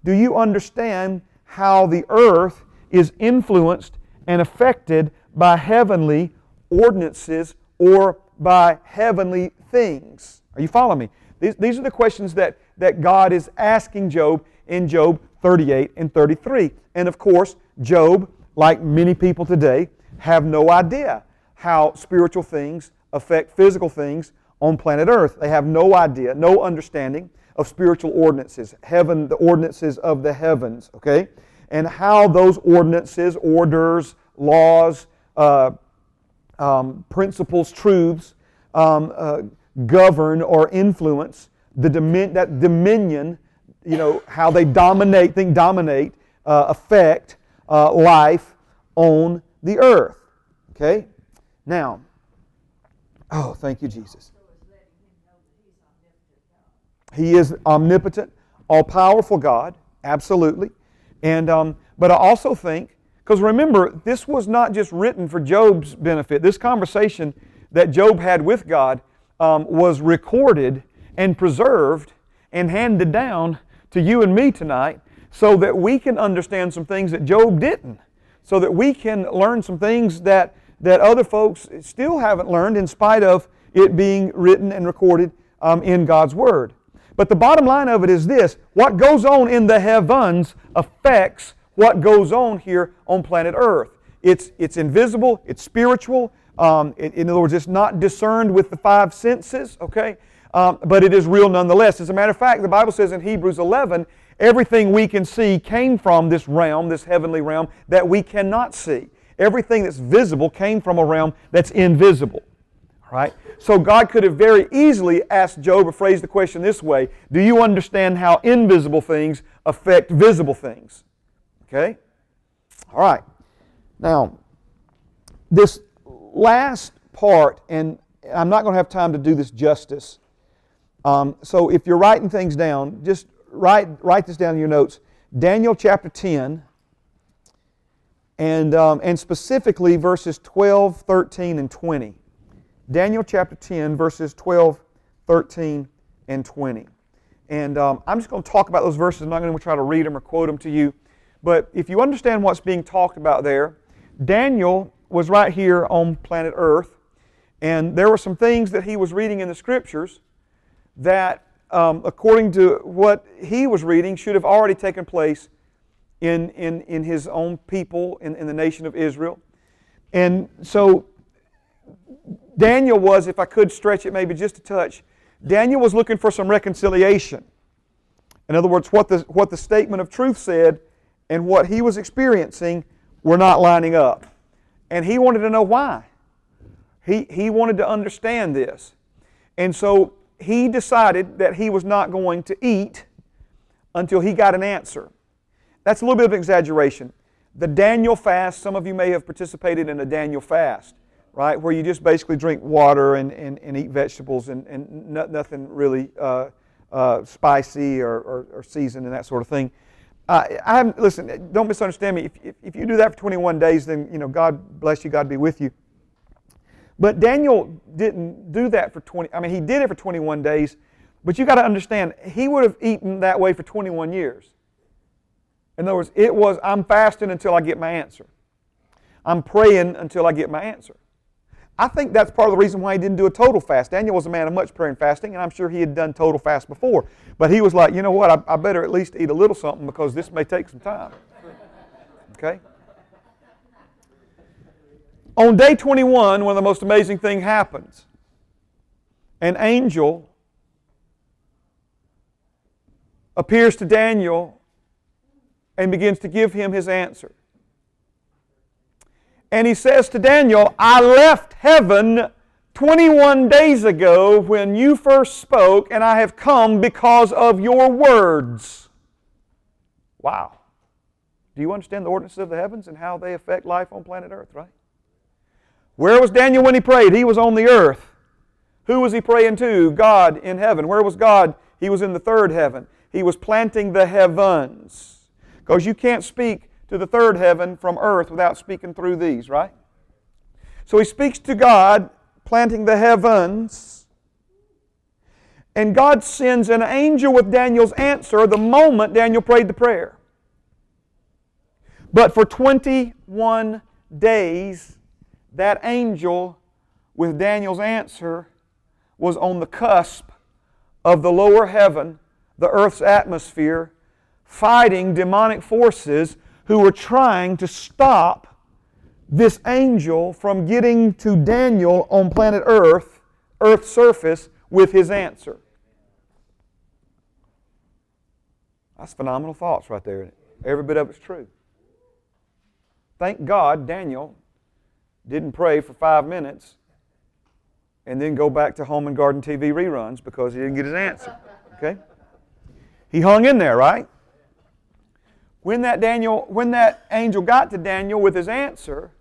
Do you understand how the earth is influenced and affected by heavenly ordinances or by heavenly things? Are you following me? These, these are the questions that, that God is asking Job in Job 38 and 33. And of course, Job, like many people today, have no idea how spiritual things affect physical things on planet Earth. They have no idea, no understanding of spiritual ordinances, heaven, the ordinances of the heavens, okay? And how those ordinances, orders, laws, uh, um, principles, truths um, uh, govern or influence the domin- that dominion, you know, how they dominate, think dominate, uh, affect uh, life on the earth. Okay? Now, oh, thank you, Jesus. He is omnipotent, all powerful God, absolutely. And, um, but I also think, because remember, this was not just written for Job's benefit. This conversation that Job had with God um, was recorded and preserved and handed down to you and me tonight so that we can understand some things that Job didn't, so that we can learn some things that, that other folks still haven't learned in spite of it being written and recorded um, in God's Word. But the bottom line of it is this what goes on in the heavens affects what goes on here on planet Earth. It's, it's invisible, it's spiritual. Um, it, in other words, it's not discerned with the five senses, okay? Um, but it is real nonetheless. As a matter of fact, the Bible says in Hebrews 11, everything we can see came from this realm, this heavenly realm, that we cannot see. Everything that's visible came from a realm that's invisible. Right? So God could have very easily asked Job or phrased the question this way Do you understand how invisible things affect visible things? Okay? All right. Now, this last part, and I'm not going to have time to do this justice. Um, so if you're writing things down, just write, write this down in your notes. Daniel chapter 10, and, um, and specifically verses 12, 13, and 20. Daniel chapter 10, verses 12, 13, and 20. And um, I'm just going to talk about those verses. I'm not going to try to read them or quote them to you. But if you understand what's being talked about there, Daniel was right here on planet Earth, and there were some things that he was reading in the scriptures that, um, according to what he was reading, should have already taken place in, in, in his own people, in, in the nation of Israel. And so Daniel was, if I could stretch it maybe just a touch, Daniel was looking for some reconciliation. In other words, what the, what the statement of truth said and what he was experiencing were not lining up. And he wanted to know why. He, he wanted to understand this. And so he decided that he was not going to eat until he got an answer. That's a little bit of exaggeration. The Daniel fast, some of you may have participated in a Daniel fast right? Where you just basically drink water and, and, and eat vegetables and, and nothing really uh, uh, spicy or, or, or, seasoned and that sort of thing. Uh, I haven't, listen, don't misunderstand me. If, if, if, you do that for 21 days, then, you know, God bless you, God be with you. But Daniel didn't do that for 20, I mean, he did it for 21 days, but you got to understand, he would have eaten that way for 21 years. In other words, it was I'm fasting until I get my answer. I'm praying until I get my answer. I think that's part of the reason why he didn't do a total fast. Daniel was a man of much prayer and fasting, and I'm sure he had done total fast before. But he was like, you know what, I, I better at least eat a little something because this may take some time. Okay? On day 21, one of the most amazing things happens. An angel appears to Daniel and begins to give him his answer. And he says to Daniel, I left heaven 21 days ago when you first spoke, and I have come because of your words. Wow. Do you understand the ordinances of the heavens and how they affect life on planet Earth, right? Where was Daniel when he prayed? He was on the earth. Who was he praying to? God in heaven. Where was God? He was in the third heaven. He was planting the heavens. Because you can't speak to the third heaven from earth without speaking through these, right? So he speaks to God, planting the heavens. And God sends an angel with Daniel's answer the moment Daniel prayed the prayer. But for 21 days, that angel with Daniel's answer was on the cusp of the lower heaven, the earth's atmosphere, fighting demonic forces who were trying to stop this angel from getting to Daniel on planet Earth, Earth's surface, with his answer. That's phenomenal thoughts right there. Every bit of it's true. Thank God Daniel didn't pray for five minutes and then go back to home and garden TV reruns because he didn't get his answer. Okay? He hung in there, right? When that Daniel, when that angel got to Daniel with his answer,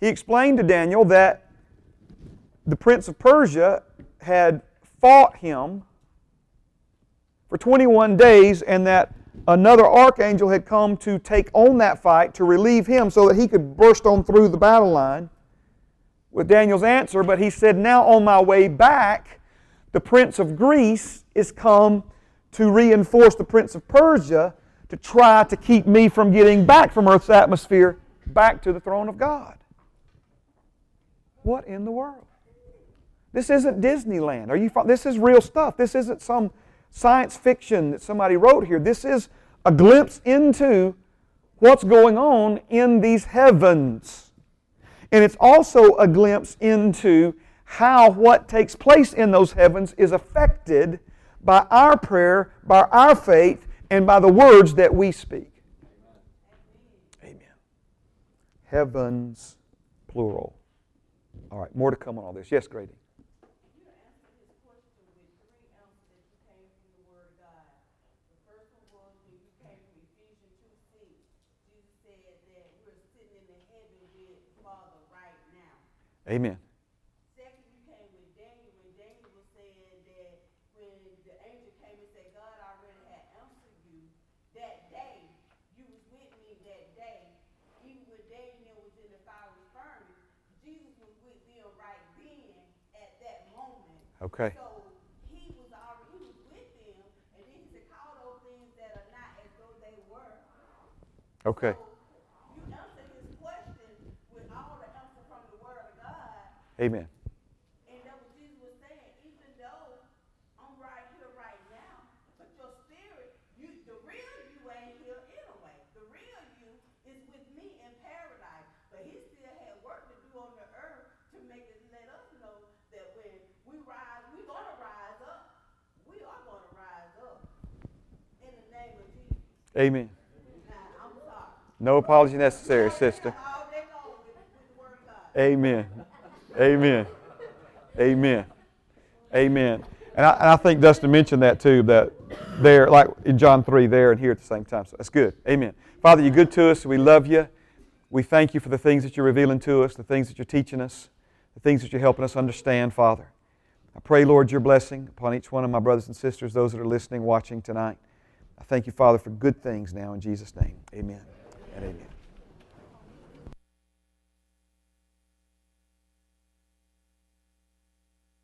he explained to Daniel that the prince of Persia had fought him for 21 days and that another archangel had come to take on that fight to relieve him so that he could burst on through the battle line with Daniel's answer. But he said, Now on my way back, the prince of Greece is come to reinforce the prince of Persia to try to keep me from getting back from Earth's atmosphere back to the throne of God. What in the world? This isn't Disneyland. Are you? This is real stuff. This isn't some science fiction that somebody wrote here. This is a glimpse into what's going on in these heavens. And it's also a glimpse into how what takes place in those heavens is affected by our prayer, by our faith, and by the words that we speak. Amen. Heavens, plural. All right, more to come on all this. Yes, Grady. Amen.
Second, you came with Daniel when Daniel was saying that when the angel came and said, God already had answered you that day, you was with me that day. Even when Daniel was in the fiery furnace, Jesus was with them right then at that moment.
Okay.
So he was already he was with them, and then he said, call those things that are not as though they were.
Okay.
So
Amen.
And that what Jesus was saying, even though I'm right here right now, but your spirit, you the real you ain't here anyway. The real you is with me in paradise. But he still had work to do on the earth to make it let us know that when we rise, we're gonna rise up. We are gonna rise up. In the name of Jesus.
Amen. No apology necessary, sister. Amen. Amen. Amen. Amen. And I, and I, think Dustin mentioned that too, that there, like in John 3, there and here at the same time. So that's good. Amen. Father, you're good to us. We love you. We thank you for the things that you're revealing to us, the things that you're teaching us, the things that you're helping us understand, Father. I pray, Lord, your blessing upon each one of my brothers and sisters, those that are listening, watching tonight. I thank you, Father, for good things now in Jesus' name. Amen and amen.